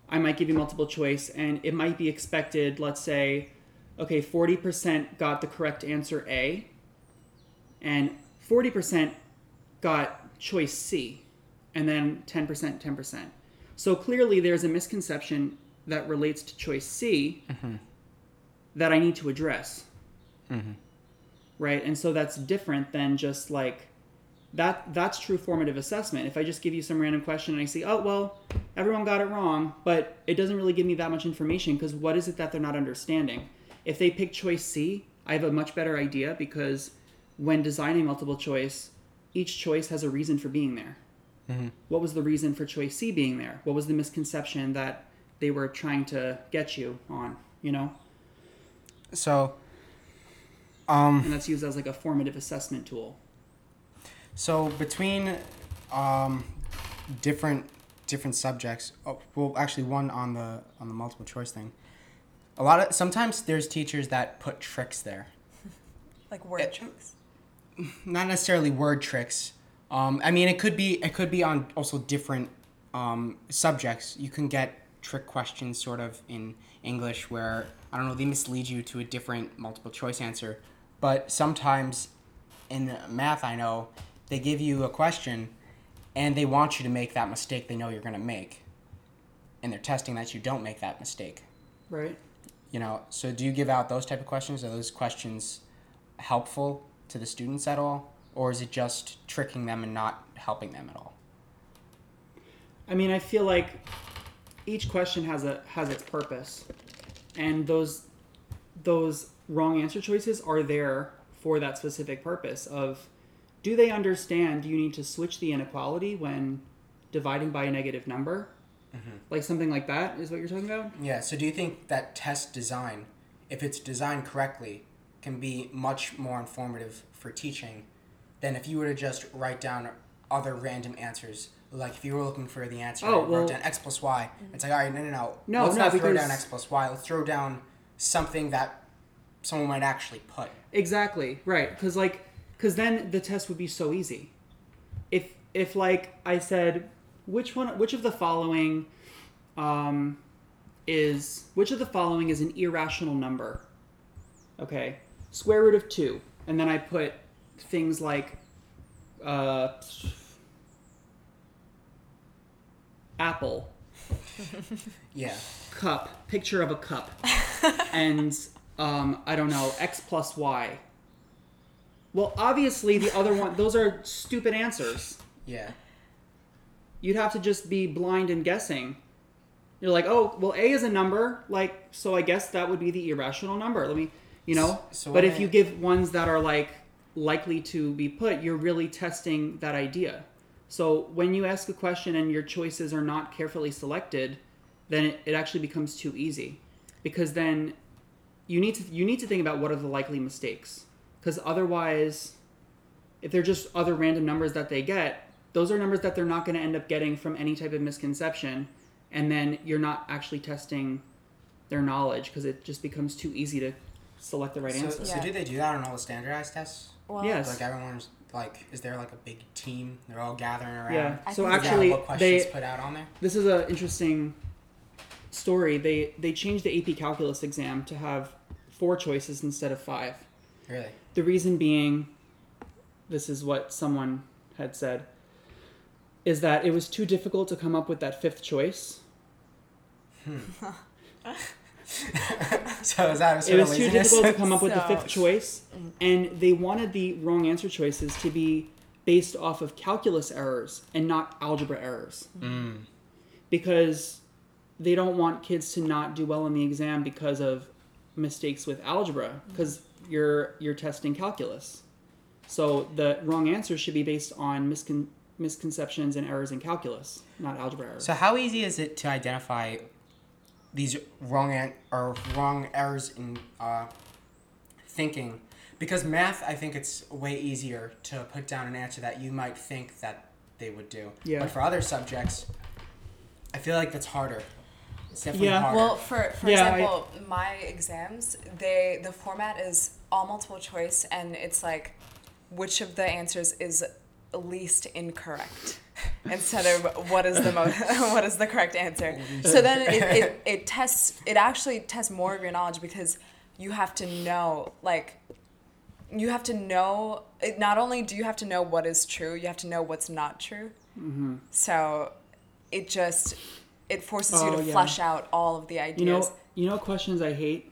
I might give you multiple choice and it might be expected, let's say, okay, 40% got the correct answer A and 40% got choice C and then 10% 10%. So clearly there's a misconception that relates to choice C mm-hmm. that I need to address. Mm-hmm. Right? And so that's different than just like that that's true formative assessment. If I just give you some random question and I say, "Oh, well, everyone got it wrong," but it doesn't really give me that much information because what is it that they're not understanding? If they pick choice C, I have a much better idea because when designing multiple choice, each choice has a reason for being there. Mm-hmm. What was the reason for choice C being there? What was the misconception that they were trying to get you on, you know? So, um, And that's used as like a formative assessment tool. so between um, different different subjects, oh, well, actually, one on the on the multiple choice thing. A lot of sometimes there's teachers that put tricks there. Like word It- tricks. not necessarily word tricks. Um, I mean, it could be it could be on also different um, subjects. You can get trick questions sort of in English where I don't know, they mislead you to a different multiple choice answer. But sometimes in math, I know they give you a question and they want you to make that mistake they know you're going to make. And they're testing that you don't make that mistake. Right. You know, so do you give out those type of questions? Are those questions helpful to the students at all? Or is it just tricking them and not helping them at all? I mean, I feel like each question has a has its purpose, and those those wrong answer choices are there for that specific purpose of do they understand you need to switch the inequality when dividing by a negative number? Mm-hmm. Like something like that is what you're talking about? Yeah, so do you think that test design, if it's designed correctly, can be much more informative for teaching than if you were to just write down other random answers? Like if you were looking for the answer, Oh, and well- wrote down x plus y. It's like, all right, no, no, no. No, Let's no, not throw down x plus y. Let's throw down something that someone might actually put. Exactly right, because like, because then the test would be so easy. If if like I said, which one, which of the following, um, is which of the following is an irrational number? Okay, square root of two, and then I put things like, uh, apple, Yeah. cup, picture of a cup, and um, I don't know, x plus y. Well, obviously the other one; those are stupid answers. Yeah. You'd have to just be blind and guessing. You're like, oh, well, a is a number, like, so I guess that would be the irrational number. Let me, you know. So but if you give ones that are like likely to be put, you're really testing that idea. So when you ask a question and your choices are not carefully selected, then it, it actually becomes too easy, because then you need to you need to think about what are the likely mistakes, because otherwise, if they're just other random numbers that they get, those are numbers that they're not going to end up getting from any type of misconception, and then you're not actually testing their knowledge because it just becomes too easy to select the right So, answer. so Yeah. do they do that on all the standardized tests? Well, Yes. Like everyone's like, is there like a big team? They're all gathering around. Yeah. I So think actually, what questions they put out on there? this is an interesting story. They they changed the AP Calculus exam to have four choices instead of five. Really? The reason being, this is what someone had said, is that it was too difficult to come up with that fifth choice. Hmm. So is that a It was of too difficult to come up with the fifth choice, and they wanted the wrong answer choices to be based off of calculus errors and not algebra errors. Mm. Because they don't want kids to not do well in the exam because of mistakes with algebra, because you're you're testing calculus. So the wrong answer should be based on miscon- misconceptions and errors in calculus, not algebra errors. So how easy is it to identify these wrong an- or wrong errors in uh, thinking? Because math, I think it's way easier to put down an answer that you might think that they would do. Yeah. But for other subjects, I feel like that's harder. It's definitely Yeah. harder. Well, for for Yeah, I- example, my exams, they the format is all multiple choice, and it's like which of the answers is least incorrect instead of what is the most what is the correct answer. So then it, it, it tests it actually tests more of your knowledge because you have to know like you have to know it, not only do you have to know what is true you have to know what's not true Mm-hmm. so it just it forces you Oh, to yeah. flesh out all of the ideas You know, you know questions I hate?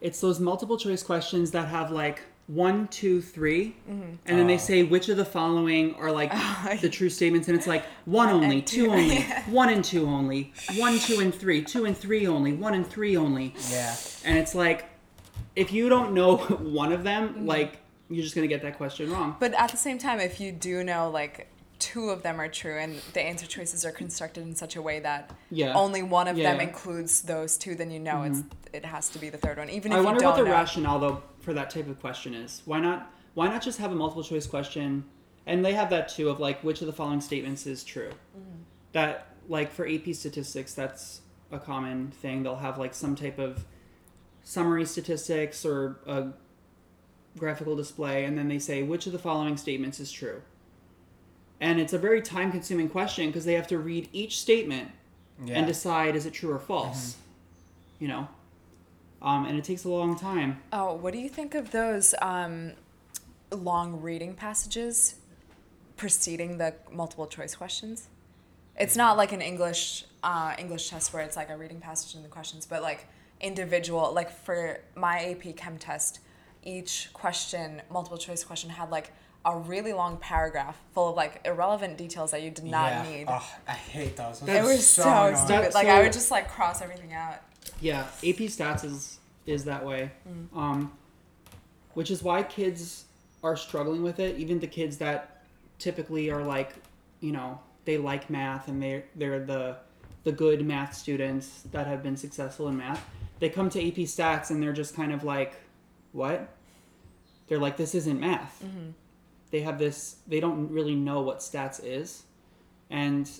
It's those multiple choice questions that have like one, two, three, mm-hmm. and then they Oh. say which of the following are like oh, the true statements, and it's like one only, two two. only, one and two only, one, two, and three, two and three only, one and three only, yeah. and it's like if you don't know one of them, mm-hmm. like you're just gonna get that question wrong. but at the same time if you do know like two of them are true and the answer choices are constructed in such a way that Yeah. only one of them Yeah. Mm-hmm. includes those two then you know it's it has to be the third one even if I wonder what the know rationale though for that type of question is. Why not? Why not just have a multiple choice question? And they have that too of like which of the following statements is true. That like for AP statistics, that's a common thing. They'll have like some type of summary statistics or a graphical display, and then they say which of the following statements is true. And it's a very time consuming question because they have to read each statement Yeah. and decide is it true or false. You know, um, and it takes a long time. Oh, what do you think of those um, long reading passages preceding the multiple choice questions? It's not like an English uh, English test where it's like a reading passage and the questions, but like individual. Like for my AP Chem test, each question, multiple choice question, had like a really long paragraph full of like irrelevant details that you did not yeah. need. Oh, I hate those. Those it are was so, annoying. stupid. That's Like I would just like cross everything out. Yeah, AP Stats is is that way, um, which is why kids are struggling with it. Even the kids that typically are like, you know, they like math and they they're the the good math students that have been successful in math. They come to AP Stats and they're just kind of like, what? They're like, this isn't math. They have this. They don't really know what stats is, and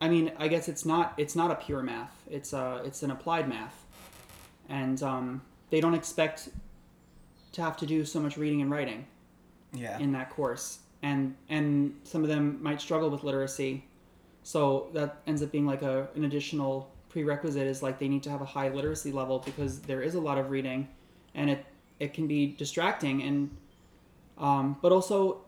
I mean, I guess it's not it's not a pure math. It's a it's an applied math, and um, they don't expect to have to do so much reading and writing Yeah. in that course, and and some of them might struggle with literacy, so that ends up being like a an additional prerequisite is like they need to have a high literacy level because there is a lot of reading, and it it can be distracting and um, but also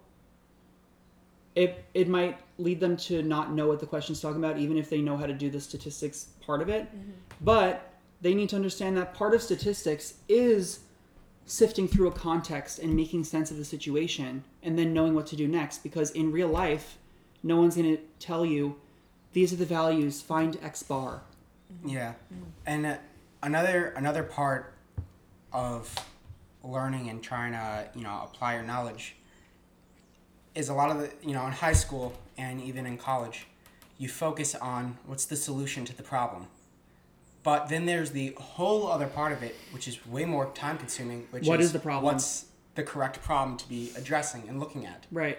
it it might lead them to not know what the question's talking about even if they know how to do the statistics part of it. Mm-hmm. But they need to understand that part of statistics is sifting through a context and making sense of the situation and then knowing what to do next because in real life no one's going to tell you these are the values find x bar. Mm-hmm. Yeah, mm-hmm. and uh, another another part of learning and trying to you know apply your knowledge is a lot of the you know in high school and even in college, you focus on what's the solution to the problem. But then there's the whole other part of it, which is way more time consuming. Which What is, is the problem? What's the correct problem to be addressing and looking at? right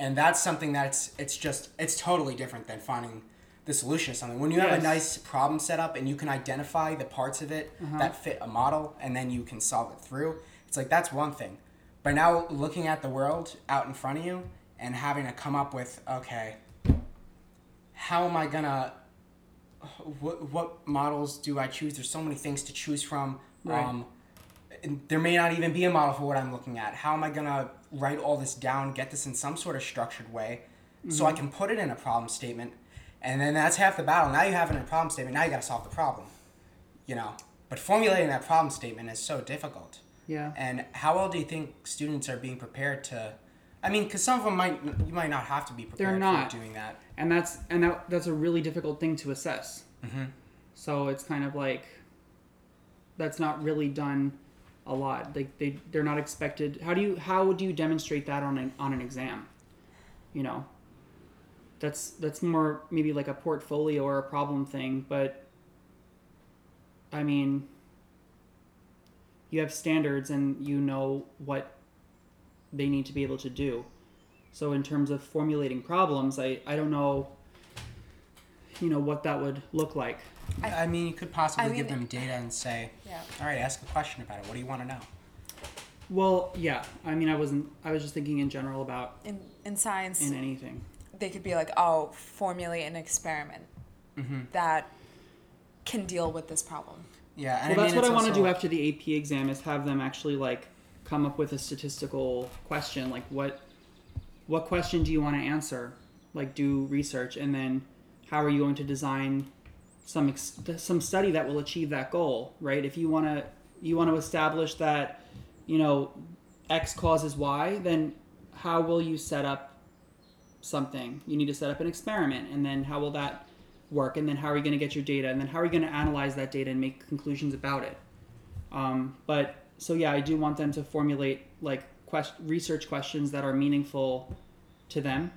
and that's something that's it's just it's totally different than finding the solution to something when you have Yes. a nice problem set up and you can identify the parts of it Uh-huh. that fit a model and then you can solve it through it's like that's one thing but now looking at the world out in front of you and having to come up with okay how am i gonna what, what models do i choose there's so many things to choose from Right. um, there may not even be a model for what I'm looking at. How am I gonna write all this down, get this in some sort of structured way, so I Mm-hmm. can put it in a problem statement, and then that's half the battle. Now you have it in a problem statement. Now you got to solve the problem, you know. But formulating that problem statement is so difficult. Yeah And how well do you think students are being prepared to? I mean, because some of them might you might not have to be prepared not. for doing that. and that's and that that's a really difficult thing to assess. Mhm. So it's kind of like that's not really done a lot. Like they they're not expected. How do you how do you demonstrate that on an on an exam? You know. That's that's more maybe like a portfolio or a problem thing, but I mean you have standards and you know what they need to be able to do. So in terms of formulating problems, I, I don't know you know what that would look like. I, I- mean, you could possibly I give them data and say, Yeah. "All right, ask a question about it. What do you want to know?" Well, yeah. I mean, I wasn't. I was just thinking in general about In in science, in anything. they could be like, oh, formulate an experiment Mm-hmm. that can deal with this problem. Yeah, and Well, that's mean, what I want to do after the AP exam is have them actually like come up with a statistical question. Like what what question do you want to answer? Like do research, and then how are you going to design some ex- some study that will achieve that goal? Right? If you want to you want to establish that you know X causes Y, then how will you set up something? You need to set up an experiment, and then how will that work? And then how are you going to get your data? And then how are you going to analyze that data and make conclusions about it? Um, but so yeah, I do want them to formulate like quest- research questions that are meaningful to them.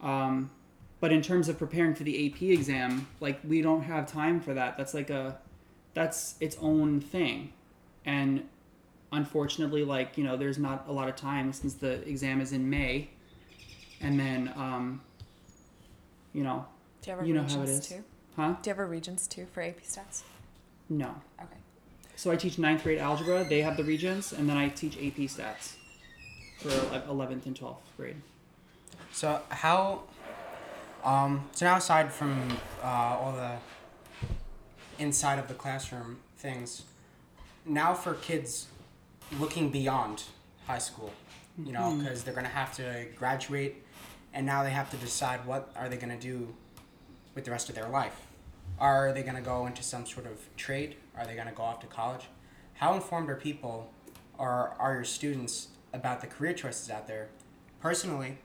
Um, but in terms of preparing for the AP exam, like we don't have time for that. That's like a that's its own thing, and unfortunately, like you know, there's not a lot of time since the exam is in May, and then um, you know, Do you have a You know how it regents is. too? huh? Do you have a regents too for AP stats? No. Okay. So I teach ninth grade algebra. They have the regents, and then I teach AP stats for eleventh and twelfth grade. So how, um, so now aside from uh, all the inside of the classroom things, now for kids looking beyond high school, you know, because they're gonna have to graduate, and now they have to decide what are they gonna do with the rest of their life. Are they gonna go into some sort of trade? Are they gonna go off to college? How informed are people, or are your students about the career choices out there? Personally,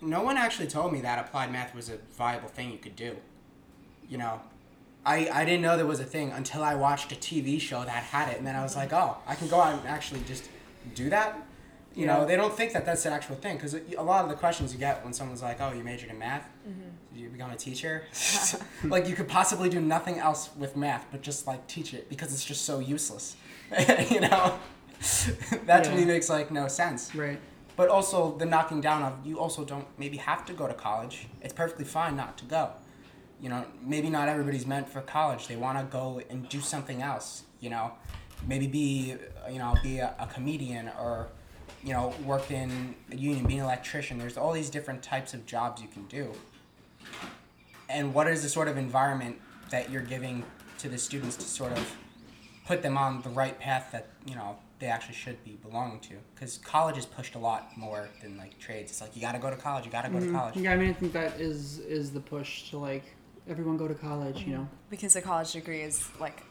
no one actually told me that applied math was a viable thing you could do. You know, I, I didn't know there was a thing until I watched a TV show that had it, and then I was like, oh, I can go out and actually just do that. You know, they don't think that that's an actual thing because a lot of the questions you get when someone's like, oh, you majored in math, did you become a teacher? like you could possibly do nothing else with math but just like teach it because it's just so useless. you know, that to me makes like no sense Right. but also the knocking down of you also don't maybe have to go to college. It's perfectly fine not to go. You know, maybe not everybody's meant for college. They want to go and do something else. You know, maybe be you know be a, a comedian or you know work in a union, be an electrician. There's all these different types of jobs you can do. And what is the sort of environment that you're giving to the students to sort of put them on the right path that you know they actually should be belonging to because college is pushed a lot more than like trades it's like you got to go to college you got to go to college Yeah, I mean, I think that is is the push to like everyone go to college. You know. Because a college degree is like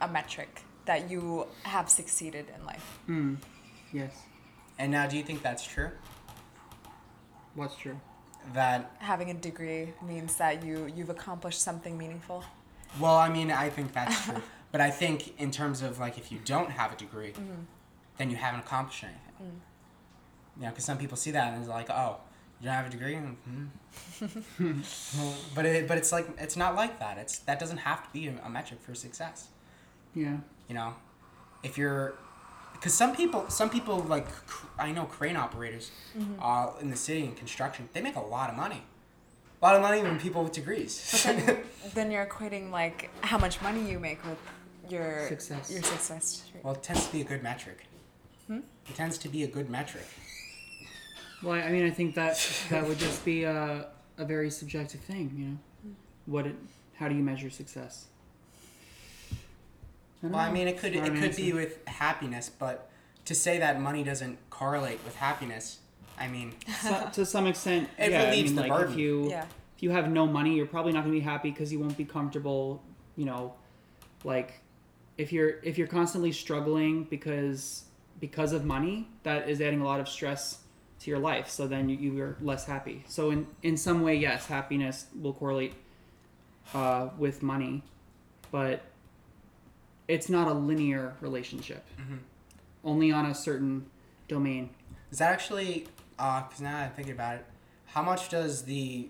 a metric that you have succeeded in life. Hmm. Yes. and now do you think that's true What's true? That Having a degree means that you you've accomplished something meaningful. well i mean i think that's true. But i think in terms of like if you don't have a degree then you haven't accomplished anything. You know because some people see that and they're like oh you don't have a degree? Hmm. But it, but it's like it's not like that. It's that doesn't have to be a, a metric for success. Yeah. you know if you're because some people some people like cr- i know crane operators uh, in the city in construction they make a lot of money a lot of money when people with degrees then then, you're equating like how much money you make with your Success. Your success. well it tends to be a good metric hmm? it tends to be a good metric Well, I I mean, I think that that would just be a, a very subjective thing, you know. What it, how do you measure success? I don't well i mean it could Not it an could be with happiness but to say that money doesn't correlate with happiness i mean So- to some extent, It yeah. relieves I mean, the like burden. if you Yeah. if you have no money, you're probably not going to be happy because you won't be comfortable. You know, like if you're if you're constantly struggling because because of money, that is adding a lot of stress to your life. So then you, you are less happy. So in in some way, yes, happiness will correlate uh, with money, but it's not a linear relationship. Mhm. Only on a certain domain. Is that actually, because now I'm thinking about it, how much does the,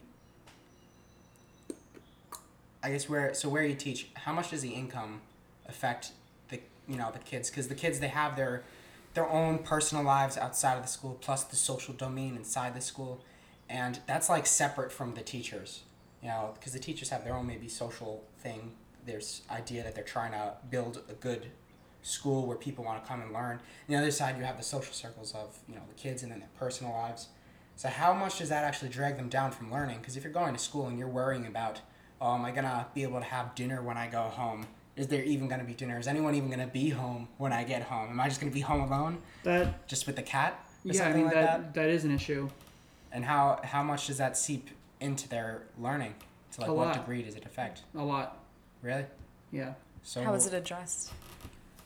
I guess where, so where you teach, how much does the income affect the, you know, the kids? Because the kids, they have their, their own personal lives outside of the school, plus the social domain inside the school. And that's like separate from the teachers, you know, because the teachers have their own maybe social thing. There's idea that they're trying to build a good school where people want to come and learn. On the other side, you have the social circles of you know the kids and then their personal lives. So how much does that actually drag them down from learning? Because if you're going to school and you're worrying about, oh, am I gonna be able to have dinner when I go home? Is there even gonna be dinner? Is anyone even gonna be home when I get home? Am I just gonna be home alone, That just with the cat or yeah, I mean like that, that? that is an issue. And how how much does that seep into their learning? To like A what lot. degree does it affect? A lot. Really? Yeah. So How is it addressed?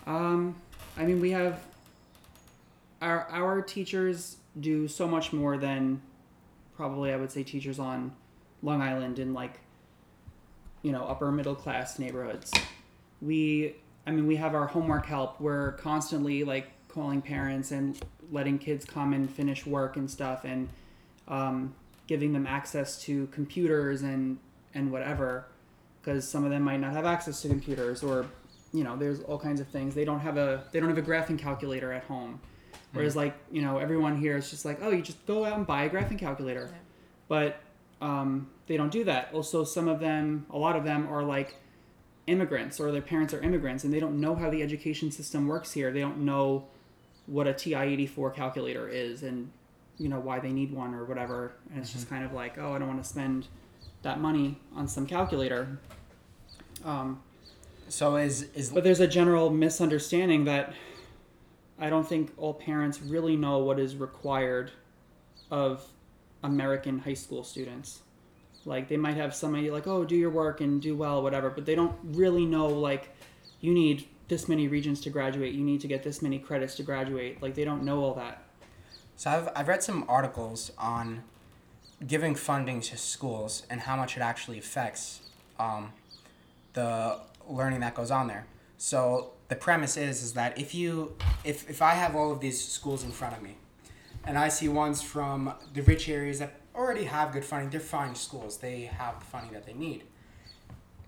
Um, I mean, we have our our teachers do so much more than probably I would say teachers on Long Island in like you know upper middle class neighborhoods. We, I mean, we have our homework help. We're constantly like calling parents and letting kids come and finish work and stuff, and um, giving them access to computers and and whatever, because some of them might not have access to computers or you know there's all kinds of things. They don't have a they don't have a graphing calculator at home. Whereas like you know everyone here is just like oh you just go out and buy a graphing calculator. Yeah. but um, they don't do that. Also some of them a lot of them are like immigrants or their parents are immigrants and they don't know how the education system works here. They don't know what a ti-84 calculator is and you know why they need one or whatever. And it's just kind of like oh i don't want to spend that money on some calculator um, So is is But there's a general misunderstanding that I don't think all parents really know what is required of American high school students. Like they might have somebody like, oh, do your work and do well, whatever, but they don't really know like you need this many regents to graduate, you need to get this many credits to graduate. Like they don't know all that. So I've, I've read some articles on giving funding to schools and how much it actually affects um, the learning that goes on there. So the premise is is that if you if, if I have all of these schools in front of me and I see ones from the rich areas that already have good funding, they're fine schools. They have the funding that they need.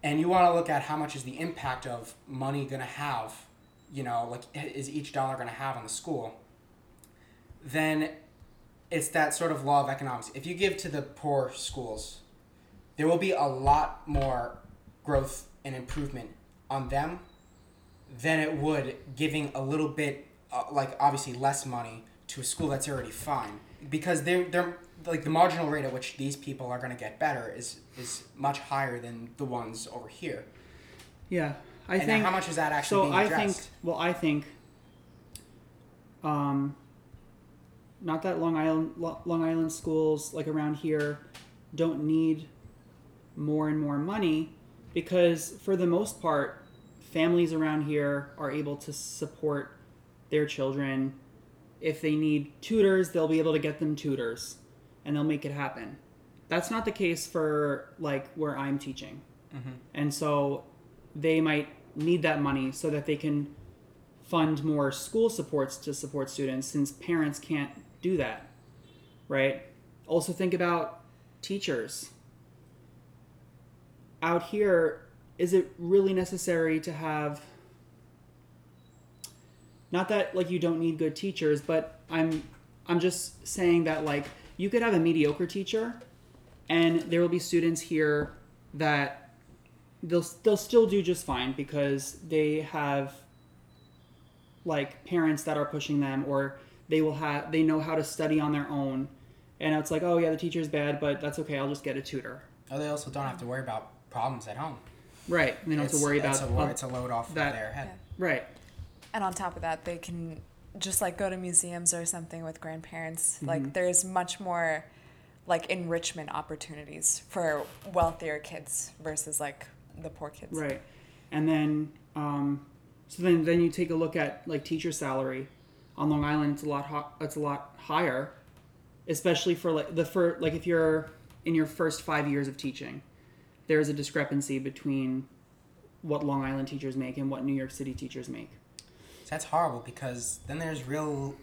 And you want to look at how much is the impact of money going to have, you know, like is each dollar going to have on the school? then it's that sort of law of economics. If you give to the poor schools, there will be a lot more growth and improvement on them than it would giving a little bit, uh, like obviously less money to a school that's already fine, because they're they're like the marginal rate at which these people are going to get better is is much higher than the ones over here. Yeah. I and think how much is that actually so being I think well I think um not that Long Island Long Island schools like around here don't need more and more money because for the most part families around here are able to support their children. If they need tutors they'll be able to get them tutors and they'll make it happen. That's not the case for like where i'm teaching. Mm-hmm. And so they might need that money so that they can fund more school supports to support students since parents can't do that right? Also think about teachers out here is it really necessary to have not that like you don't need good teachers but i'm i'm just saying that like you could have a mediocre teacher and there will be students here that they'll they'll still do just fine because they have like parents that are pushing them or they will have they know how to study on their own. And it's like oh yeah the teacher's bad but that's okay i'll just get a tutor. Oh, they also don't have to worry about problems at home. right they don't have to It's- worry it's about a, wo- uh, it's a load off that- of their head. right And on top of that, they can just like go to museums or something with grandparents. Mm-hmm. Like there's much more like enrichment opportunities for wealthier kids versus like the poor kids. Right, and then um, so then then you take a look at like teacher salary on Long Island. It's a lot ho- it's a lot higher, especially for like the for like if you're in your first five years of teaching, there's a discrepancy between what Long Island teachers make and what New York City teachers make. That's horrible because then there's real,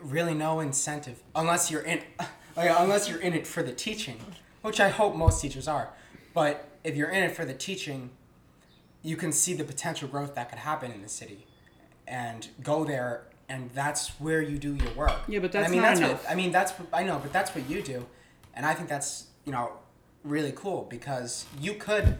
really no incentive unless you're in, like, unless you're in it for the teaching, which I hope most teachers are. But if you're in it for the teaching, you can see the potential growth that could happen in the city, and go there, and that's where you do your work. Yeah, but And that's I mean, not that's enough. What, I mean, that's what, I know, but that's what you do, and I think that's you know really cool because you could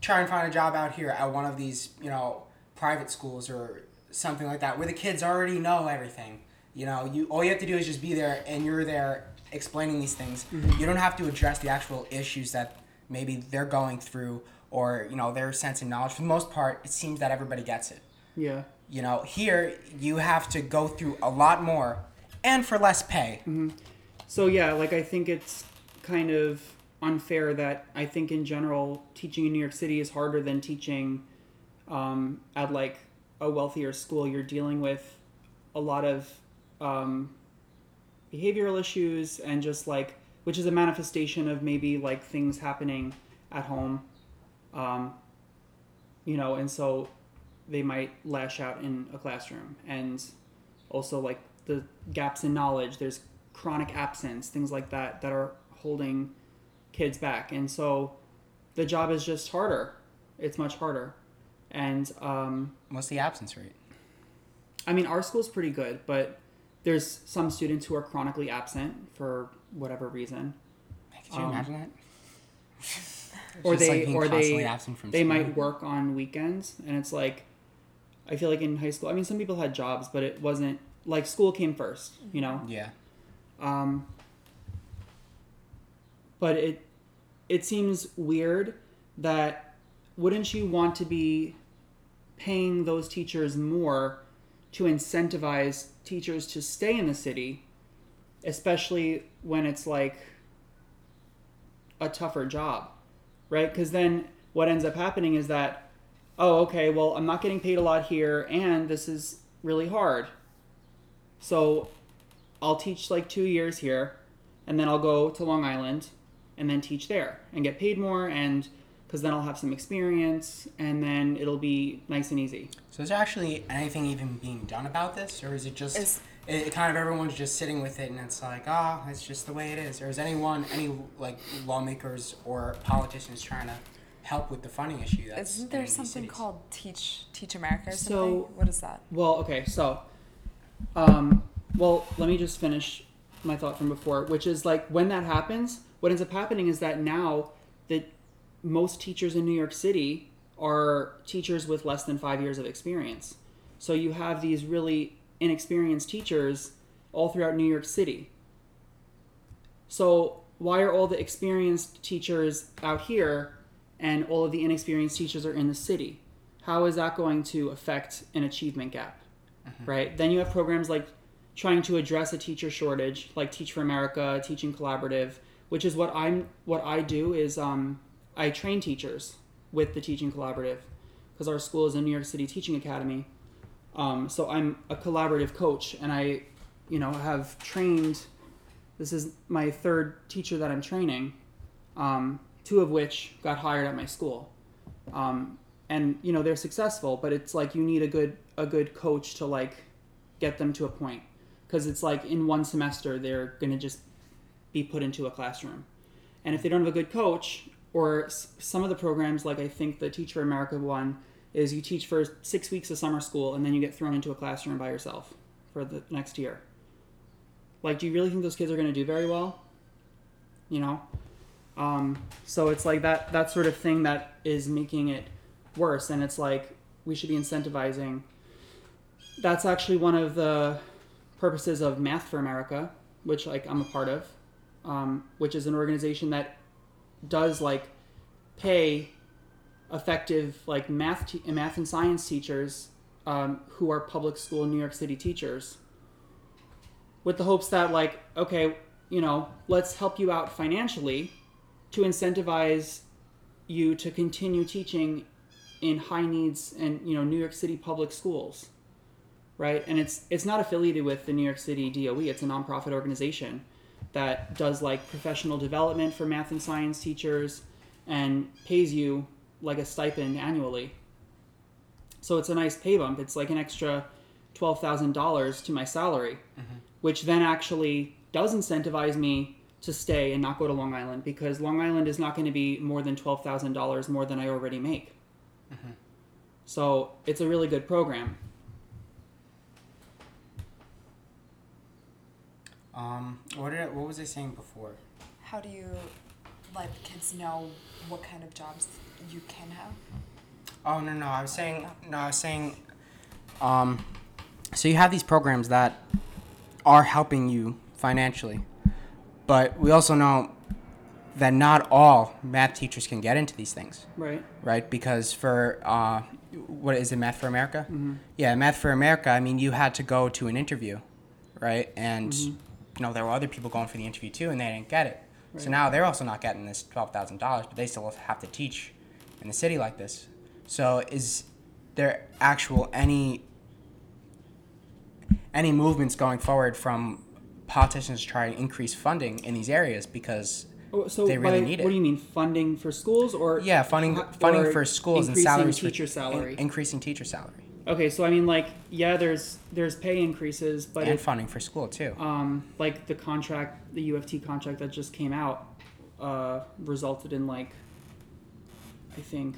try and find a job out here at one of these you know private schools or something like that where the kids already know everything. You know you all you have to do is just be there and you're there explaining these things. Mm-hmm. you don't have to address the actual issues that maybe they're going through or you know their sense of knowledge. For the most part it seems that everybody gets it. Yeah, you know here you have to go through a lot more and for less pay. So yeah, like I think it's kind of unfair that I think in general teaching in New York City is harder than teaching um, at like a wealthier school. You're dealing with a lot of um, behavioral issues and just like which is a manifestation of maybe like things happening at home, um, you know, and so they might lash out in a classroom. And also like the gaps in knowledge. There's chronic absence things like that that are holding kids back. And so the job is just harder. It's much harder. And um, what's the absence rate? I mean our school's pretty good but there's some students who are chronically absent for whatever reason. Could you Um, imagine that? or Just, like, they or they absent from they might work on weekends. And it's like i feel like in high school i mean some people had jobs but it wasn't like school came first you know? Yeah. Um, but it it seems weird that wouldn't you want to be paying those teachers more to incentivize teachers to stay in the city, especially when it's like a tougher job, right? Because then what ends up happening is that, oh, okay, well, I'm not getting paid a lot here, and this is really hard. So I'll teach like two years here, and then I'll go to Long Island and then teach there and get paid more, and because then I'll have some experience, and then it'll be nice and easy. So is there actually anything even being done about this, or is it just Is- it, it kind of everyone's just sitting with it and it's like, ah, it's just the way it is? Or is anyone, any like lawmakers or politicians trying to help with the funding issue? That's Isn't there these something cities? called Teach Teach America or something? So- what is that? Well, okay, so, um, well, let me just finish my thought from before, which is like when that happens, what ends up happening is that now that most teachers in New York City are teachers with less than five years of experience. So you have these really inexperienced teachers all throughout New York City. So why are all the experienced teachers out here and all of the inexperienced teachers are in the city? How is that going to affect an achievement gap? Mm-hmm. Right? Then you have programs like trying to address a teacher shortage, like Teach for America, Teaching Collaborative, which is what I'm what I do is um, I train teachers with the Teaching Collaborative because our school is a New York City Teaching Academy. Um, so I'm a collaborative coach, and I, you know, have trained. This is my third teacher that I'm training, um, two of which got hired at my school, um, and you know they're successful. But it's like you need a good a good coach to like get them to a point because it's like in one semester they're gonna just be put into a classroom, and if they don't have a good coach, or s- some of the programs like I think the Teacher America one is you teach for six weeks of summer school and then you get thrown into a classroom by yourself for the next year. Like, do you really think those kids are going to do very well? You know, um, so it's like that that sort of thing that is making it worse, and it's like we should be incentivizing. That's actually one of the purposes of Math for America, which like I'm a part of, um, which is an organization that does like pay effective like math te- math and science teachers um, who are public school New York City teachers with the hopes that like okay you know let's help you out financially to incentivize you to continue teaching in high needs and you know New York City public schools right? And it's it's not affiliated with the New York City DOE it's a nonprofit organization that does like professional development for math and science teachers and pays you like a stipend annually. So it's a nice pay bump. It's like an extra twelve thousand dollars to my salary, mm-hmm. which then actually does incentivize me to stay and not go to Long Island because Long Island is not going to be more than twelve thousand dollars more than I already make. Mm-hmm. So it's a really good program. Um, what did I, what was I saying before? How do you let kids know what kind of jobs you can have? Oh no no, I was saying no, I was saying, um, so you have these programs that are helping you financially, but we also know that not all math teachers can get into these things, Right. right? Because for uh, what is it, Math for America? Yeah, Math for America. I mean, you had to go to an interview, right? And you know there were other people going for the interview too, and they didn't get it. So now they're also not getting this twelve thousand dollars, but they still have to teach in a city like this. So is there actual any any movements going forward from politicians to try to increase funding in these areas because Oh, So They really by- need it. What do you mean funding for schools or yeah funding funding for schools and salaries teacher for, salary? in- increasing teacher salary okay, so I mean like yeah, there's there's pay increases, but and if funding for school too. um, like the contract, the UFT contract that just came out, uh, resulted in like, I think,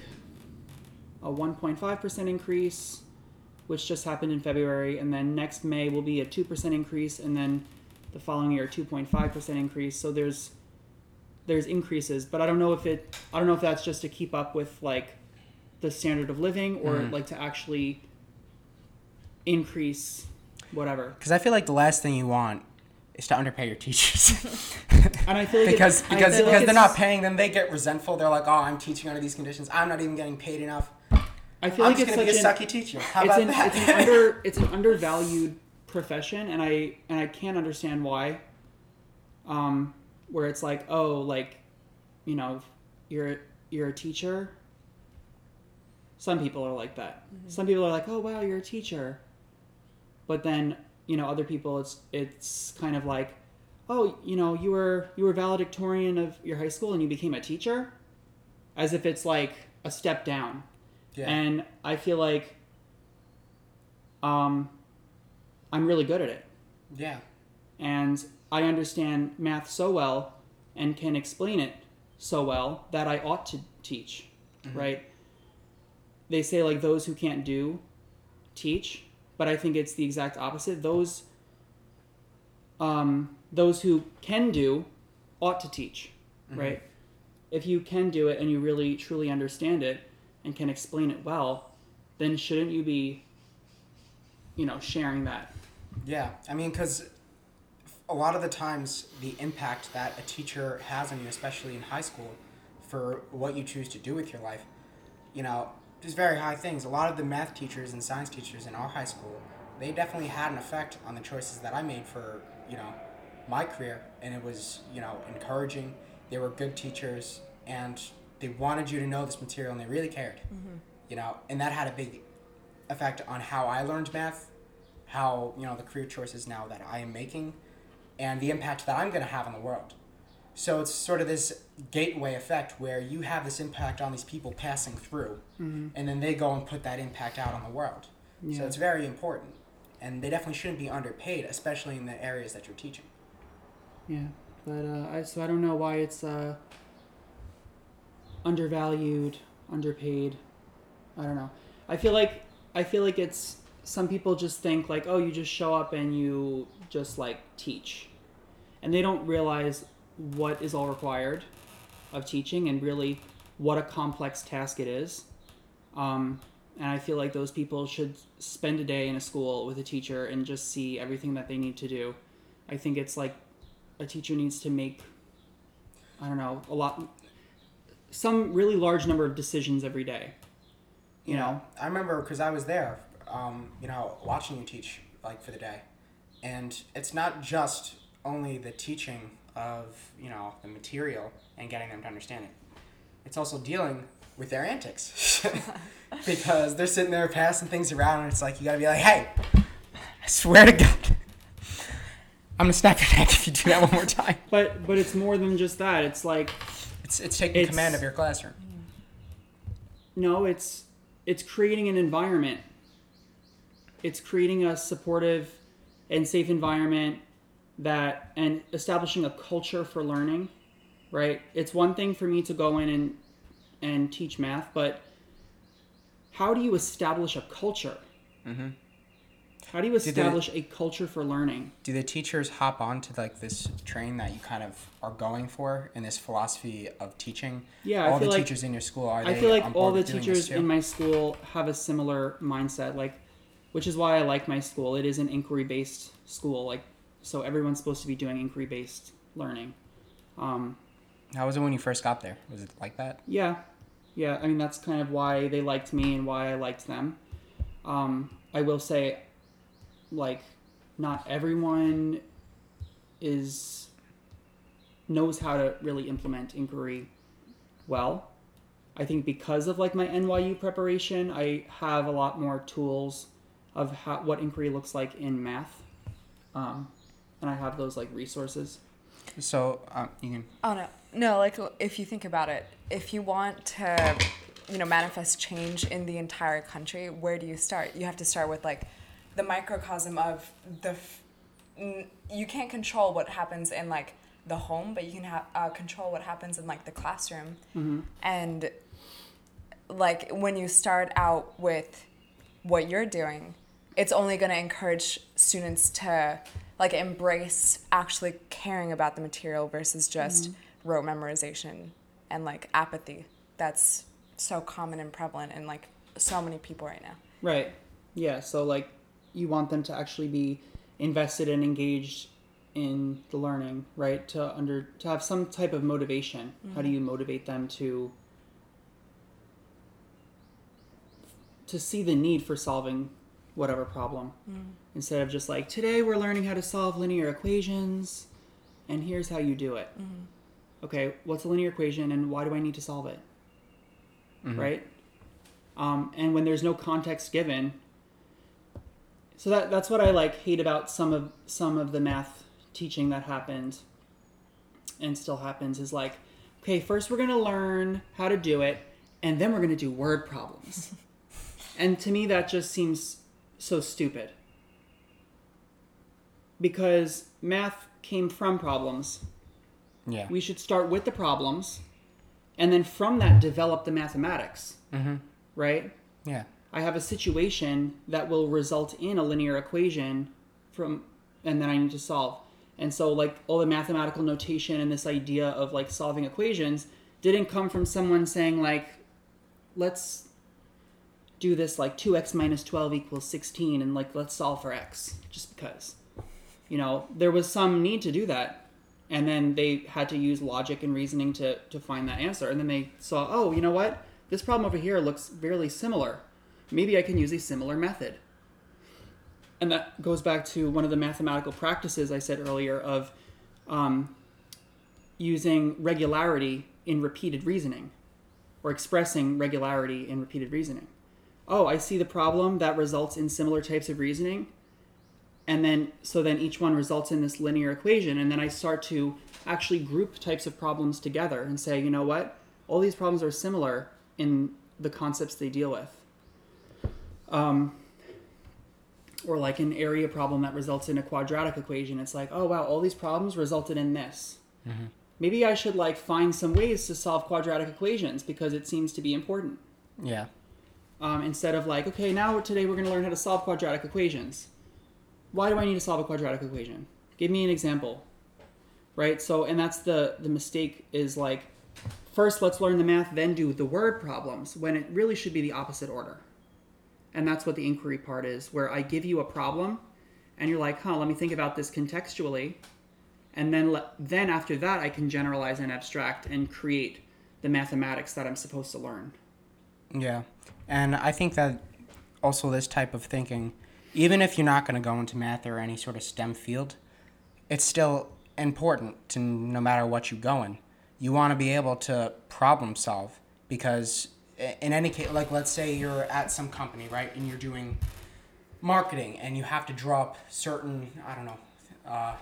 a 1.5% increase, which just happened in February, and then next May will be a 2% increase, and then the following year, 2.5% increase. So there's there's increases, but I don't know if it I don't know if that's just to keep up with like the standard of living or Mhm. like to actually increase whatever. Because I feel like the last thing you want is to underpay your teachers. And I feel like because it's- I because feel like because they're not paying them, they get resentful. They're like, "Oh, I'm teaching under these conditions. I'm not even getting paid enough." I feel I'm like just it's gonna such be a an, sucky teacher. How it's about an that? it's an under it's an undervalued profession, and I and I can't understand why. Um, where it's like, oh, like, you know, you're you're a teacher. Some people are like that. Some people are like, oh wow, you're a teacher. But then you know, other people, it's it's kind of like, oh, you know, you were you were valedictorian of your high school and you became a teacher, as if it's like a step down. yeah. And I feel like um, I'm really good at it. yeah. And I understand math so well and can explain it so well that I ought to teach, right? They say like those who can't do teach, but I think it's the exact opposite. Those um, those who can do ought to teach, right? If you can do it and you really truly understand it and can explain it well, then shouldn't you be you know sharing that? Yeah, I mean, because a lot of the times the impact that a teacher has on you, especially in high school, for what you choose to do with your life, you know, just very high things. A lot of the math teachers and science teachers in our high school, they definitely had an effect on the choices that I made for, you know, my career. And it was, you know, encouraging. They were good teachers and they wanted you to know this material and they really cared, mm-hmm. you know, and that had a big effect on how I learned math how you know the career choices now that I am making, and the impact that I'm going to have on the world. So it's sort of this gateway effect where you have this impact on these people passing through, and then they go and put that impact out on the world. So it's very important, and they definitely shouldn't be underpaid, especially in the areas that you're teaching. Yeah, but uh, I so I don't know why it's uh, undervalued, underpaid. I don't know. I feel like I feel like it's some people just think like, oh, you just show up and you just like teach, and they don't realize what is all required of teaching and really what a complex task it is. Um, and I feel like those people should spend a day in a school with a teacher and just see everything that they need to do. I think it's like a teacher needs to make I don't know, a lot some really large number of decisions every day. You know? I remember because I was there, um, you know, watching you teach like for the day, and it's not just only the teaching of you know the material and getting them to understand it. It's also dealing with their antics because they're sitting there passing things around, and it's like you gotta be like, hey, I swear to God, I'm gonna snap your neck if you do that one more time. But but it's more than just that. It's like It's it's taking It's- command of your classroom. no, it's it's creating an environment. It's creating a supportive and safe environment that and establishing a culture for learning, right? It's one thing for me to go in and and teach math, but how do you establish a culture? Mhm. How do you establish a culture for learning? do the teachers hop onto like this train that you kind of are going for in this philosophy of teaching? Yeah, all the like- teachers in your school are. I feel like on all the with doing this teachers in my school have a similar mindset, like, which is why I like my school. It is an inquiry based school, like, so everyone's supposed to be doing inquiry based learning. Um, How was it when you first got there? Was it like that? yeah, yeah. I mean, that's kind of why they liked me and why I liked them. Um, I will say, like, not everyone is knows how to really implement inquiry well. I think because of like my NYU preparation, I have a lot more tools of how, what inquiry looks like in math, um, and I have those like resources. So um, you can. Oh no, no. Like if you think about it, if you want to, you know, manifest change in the entire country, where do you start? You have to start with like the microcosm of the. f- n- You can't control what happens in like the home, but you can ha- uh, control what happens in like the classroom. And like when you start out with what you're doing, it's only going to encourage students to like embrace actually caring about the material versus just mm-hmm. rote memorization and like apathy. That's so common and prevalent in like so many people right now. Right. Yeah. So like, you want them to actually be invested and engaged in the learning, right? To under to have some type of motivation. How do mm-hmm. you motivate them to to see the need for solving whatever problem mm. Instead of just like today we're learning how to solve linear equations and here's how you do it. Okay what's a linear equation and why do i need to solve it? Right? Um, and when there's no context given so that that's what i like hate about some of some of the math teaching that happened and still happens is like okay first we're going to learn how to do it and then we're going to do word problems. And to me that just seems so stupid because math came from problems Yeah. we should start with the problems and then from that develop the mathematics mm-hmm. right Yeah. i have a situation that will result in a linear equation from and then i need to solve and so like all the mathematical notation and this idea of like solving equations didn't come from someone saying like let's do this like 2x minus 12 equals 16 and like let's solve for x just because you know there was some need to do that. And then they had to use logic and reasoning to to find that answer. And then they saw oh you know what? This problem over here looks fairly similar. Maybe i can use a similar method. And that goes back to one of the mathematical practices i said earlier of um, using regularity in repeated reasoning or expressing regularity in repeated reasoning. Oh i see the problem that results in similar types of reasoning and then so then each one results in this linear equation and then i start to actually group types of problems together and say you know what? All these problems are similar in the concepts they deal with. Um, or like an area problem that results in a quadratic equation. It's like oh wow all these problems resulted in this. Maybe i should like find some ways to solve quadratic equations because it seems to be important. Yeah. um, instead of like, okay, now today we're going to learn how to solve quadratic equations. Why do I need to solve a quadratic equation? Give me an example, right? So, and that's the the mistake is like, first let's learn the math, then do the word problems when it really should be the opposite order. And that's what the inquiry part is, where I give you a problem, and you're like, huh, let me think about this contextually, and then le- then after that I can generalize and abstract and create the mathematics that I'm supposed to learn. Yeah. And I think that also this type of thinking, even if you're not going to go into math or any sort of STEM field, it's still important to no matter what you go in. You want to be able to problem solve because in any case, like let's say you're at some company, right, and you're doing marketing and you have to draw up certain, I don't know, uh,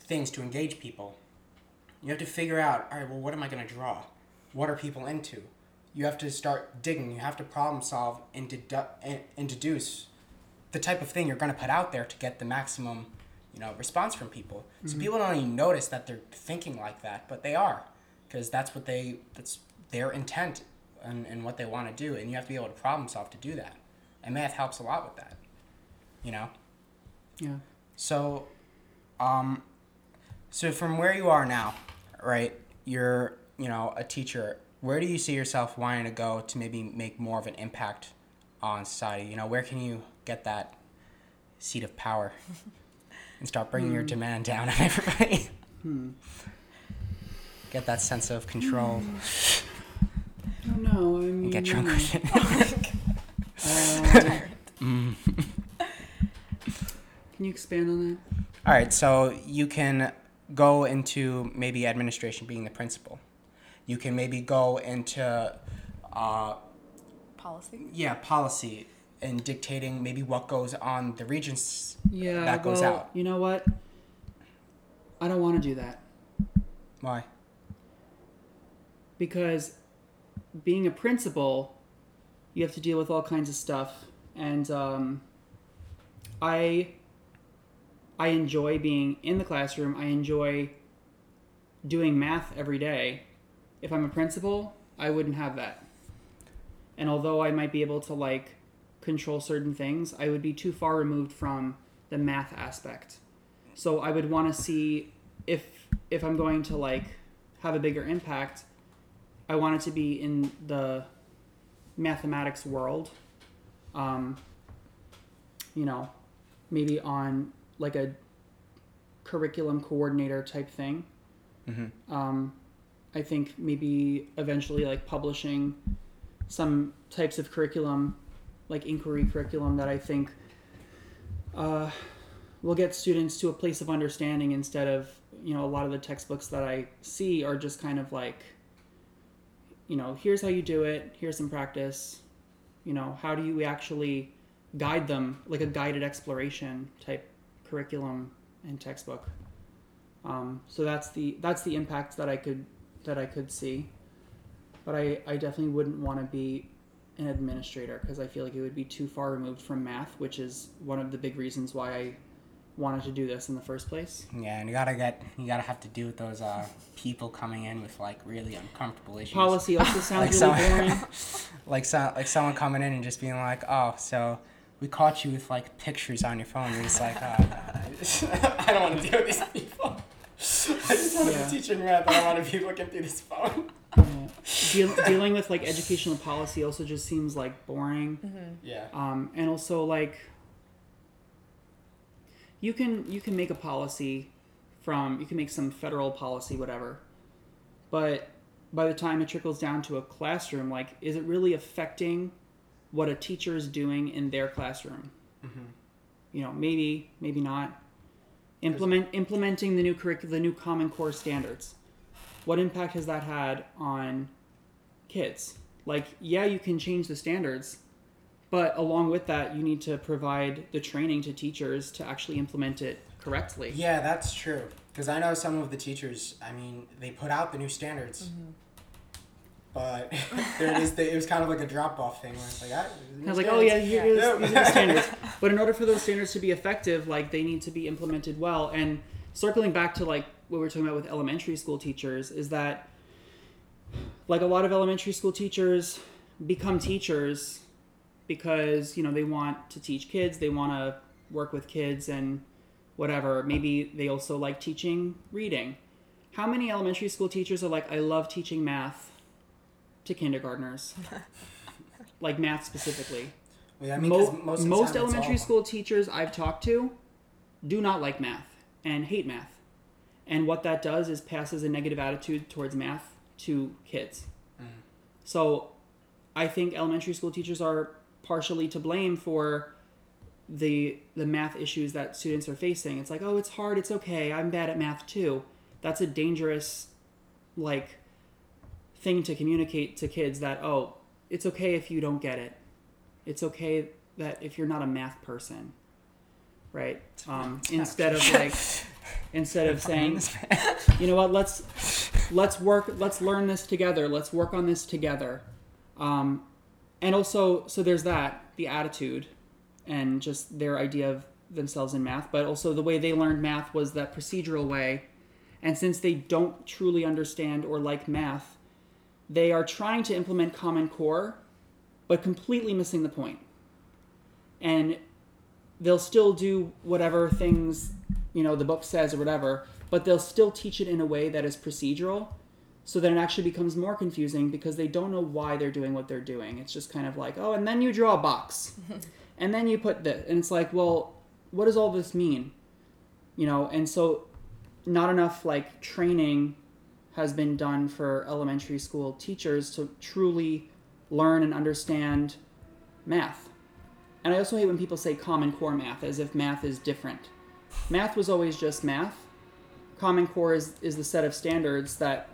things to engage people. You have to figure out, all right, well, what am I going to draw? What are people into? You have to start digging. You have to problem solve and, dedu- and, and deduce the type of thing you're going to put out there to get the maximum, you know, response from people. So people don't even notice that they're thinking like that, but they are, because that's what they that's their intent and, and what they want to do, and you have to be able to problem solve to do that. And math helps a lot with that. You know. Yeah. So, um, so from where you are now, right? You're, you know, a teacher. Where do you see yourself wanting to go to maybe make more of an impact on society? You know, where can you get that seat of power and start bringing your demand down on everybody? Get that sense of control I don't know. I mean, and get drunk with it. uh, Mm. can you expand on that? All right, so you can go into maybe administration being the principal. You can maybe go into, uh, Policy. yeah, policy and dictating maybe what goes on the regents. Yeah, That goes well, out. You know what? I don't want to do that Why? because being a principal, you have to deal with all kinds of stuff, and um, I I enjoy being in the classroom. I enjoy doing math every day. If I'm a principal, I wouldn't have that. And although I might be able to like control certain things, I would be too far removed from the math aspect. So I would want to see if if I'm going to like have a bigger impact, I want it to be in the mathematics world. Um, you know, maybe on like a curriculum coordinator type thing. Mm-hmm. Um, I think maybe eventually like publishing some types of curriculum like inquiry curriculum that I think uh, will get students to a place of understanding instead of you know a lot of the textbooks that I see are just kind of like you know here's how you do it here's some practice you know how do you actually guide them like a guided exploration type curriculum and textbook. Um, so that's the that's the impact that I could that I could see but I, I definitely wouldn't want to be an administrator because I feel like it would be too far removed from math, which is one of the big reasons why I wanted to do this in the first place. Yeah, and you gotta get you gotta have to deal with those uh, people coming in with like really uncomfortable issues. Policy also sounds Like really some- boring. like so, like someone coming in and just being like, "Oh, so we caught you with like pictures on your phone." You're just like, uh, "I don't want to deal with these people. I just want Yeah. to teach in math. I don't want to be looking through this phone." Yeah. Deal, dealing with like educational policy also just seems like boring. Yeah. um, and also like you can you can make a policy from you can make some federal policy whatever but by the time it trickles down to a classroom like is it really affecting what a teacher is doing in their classroom you know maybe maybe not implement implementing the new curriculum the new common core standards what impact has that had on kids like yeah you can change the standards but along with that, you need to provide the training to teachers to actually implement it correctly. Yeah, that's true. Because I know some of the teachers. I mean, they put out the new standards, but there it is. It was kind of like a drop off thing where it's like, ah, I was like, oh yeah, here is Yeah. these are the standards. But in order for those standards to be effective, like they need to be implemented well. And circling back to like what we're talking about with elementary school teachers, is that like a lot of elementary school teachers become teachers because you know they want to teach kids, they want to work with kids and whatever. Maybe they also like teaching reading. How many elementary school teachers are like, I love teaching math to kindergartners? like math specifically. Yeah, I mean, Mo- most, most elementary school teachers I've talked to do not like math and hate math. And what that does is passes a negative attitude towards math to kids. Mm. So I think elementary school teachers are partially to blame for the the math issues that students are facing. It's like, "Oh, it's hard, it's okay. I'm bad at math too." That's a dangerous like thing to communicate to kids that, "Oh, it's okay if you don't get it. It's okay that if you're not a math person." Right? Um, instead of like instead of saying, you know what? Let's let's work let's learn this together. Let's work on this together. Um, and also so there's that the attitude and just their idea of themselves in math but also the way they learned math was that procedural way. And since they don't truly understand or like math they are trying to implement common core but completely missing the point. And they'll still do whatever things you know the book says or whatever but they'll still teach it in a way that is procedural. So then it actually becomes more confusing because they don't know why they're doing what they're doing. It's just kind of like oh and then you draw a box. And then you put this and it's like well what does all this mean? You know and so not enough like training has been done for elementary school teachers to truly learn and understand math. And I also hate when people say common core math as if math is different. Math was always just math. Common core is, is the set of standards that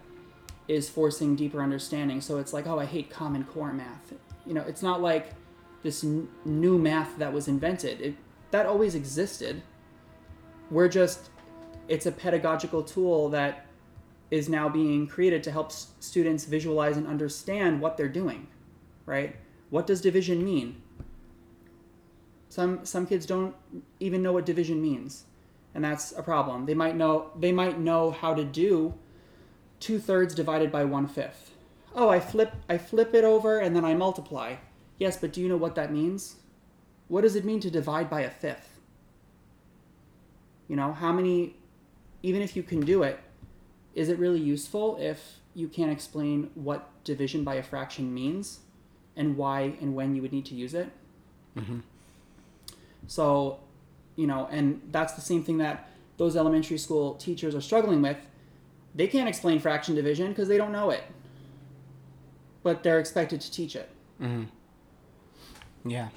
is forcing deeper understanding. So it's like, oh, I hate common core math. You know, it's not like this n- new math that was invented. It, that always existed. We're just, it's a pedagogical tool that is now being created to help s- students visualize and understand what they're doing, right? What does division mean? Some some kids don't even know what division means, and that's a problem. They might know they might know how to do two thirds divided by one fifth. Oh, I flip I flip it over and then I multiply. Yes, but do you know what that means? What does it mean to divide by a fifth? You know, how many even if you can do it, is it really useful if you can't explain what division by a fraction means and why and when you would need to use it? Mm-hmm. So, you know, and that's the same thing that those elementary school teachers are struggling with. They can't explain fraction division because they don't know it, but they're expected to teach it. Yeah.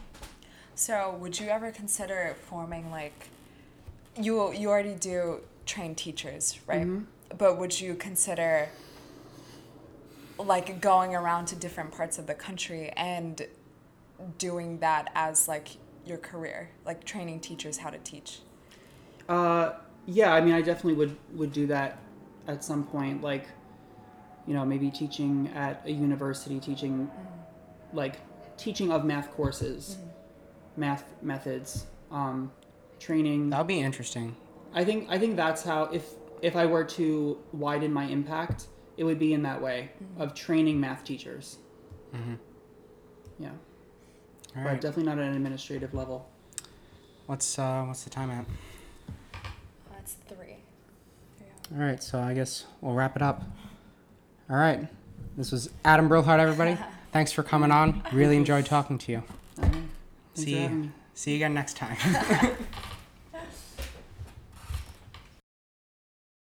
So, would you ever consider forming like you you already do train teachers, right? Mhm. But would you consider like going around to different parts of the country and doing that as like your career, like training teachers how to teach? Uh, yeah, I mean, I definitely would would do that at some point. Like, you know, maybe teaching at a university, teaching like teaching of math courses, math methods, um, training. That would be interesting. I think I think that's how if if I were to widen my impact, it would be in that way of training math teachers. Mm-hmm. Yeah, All but definitely not at an administrative level. What's uh, what's the time at? That's three. All right, so I guess we'll wrap it up. All right, this was Adam Brulhardt, everybody. Thanks for coming on. Really enjoyed talking to you. Thanks See you. See you again next time.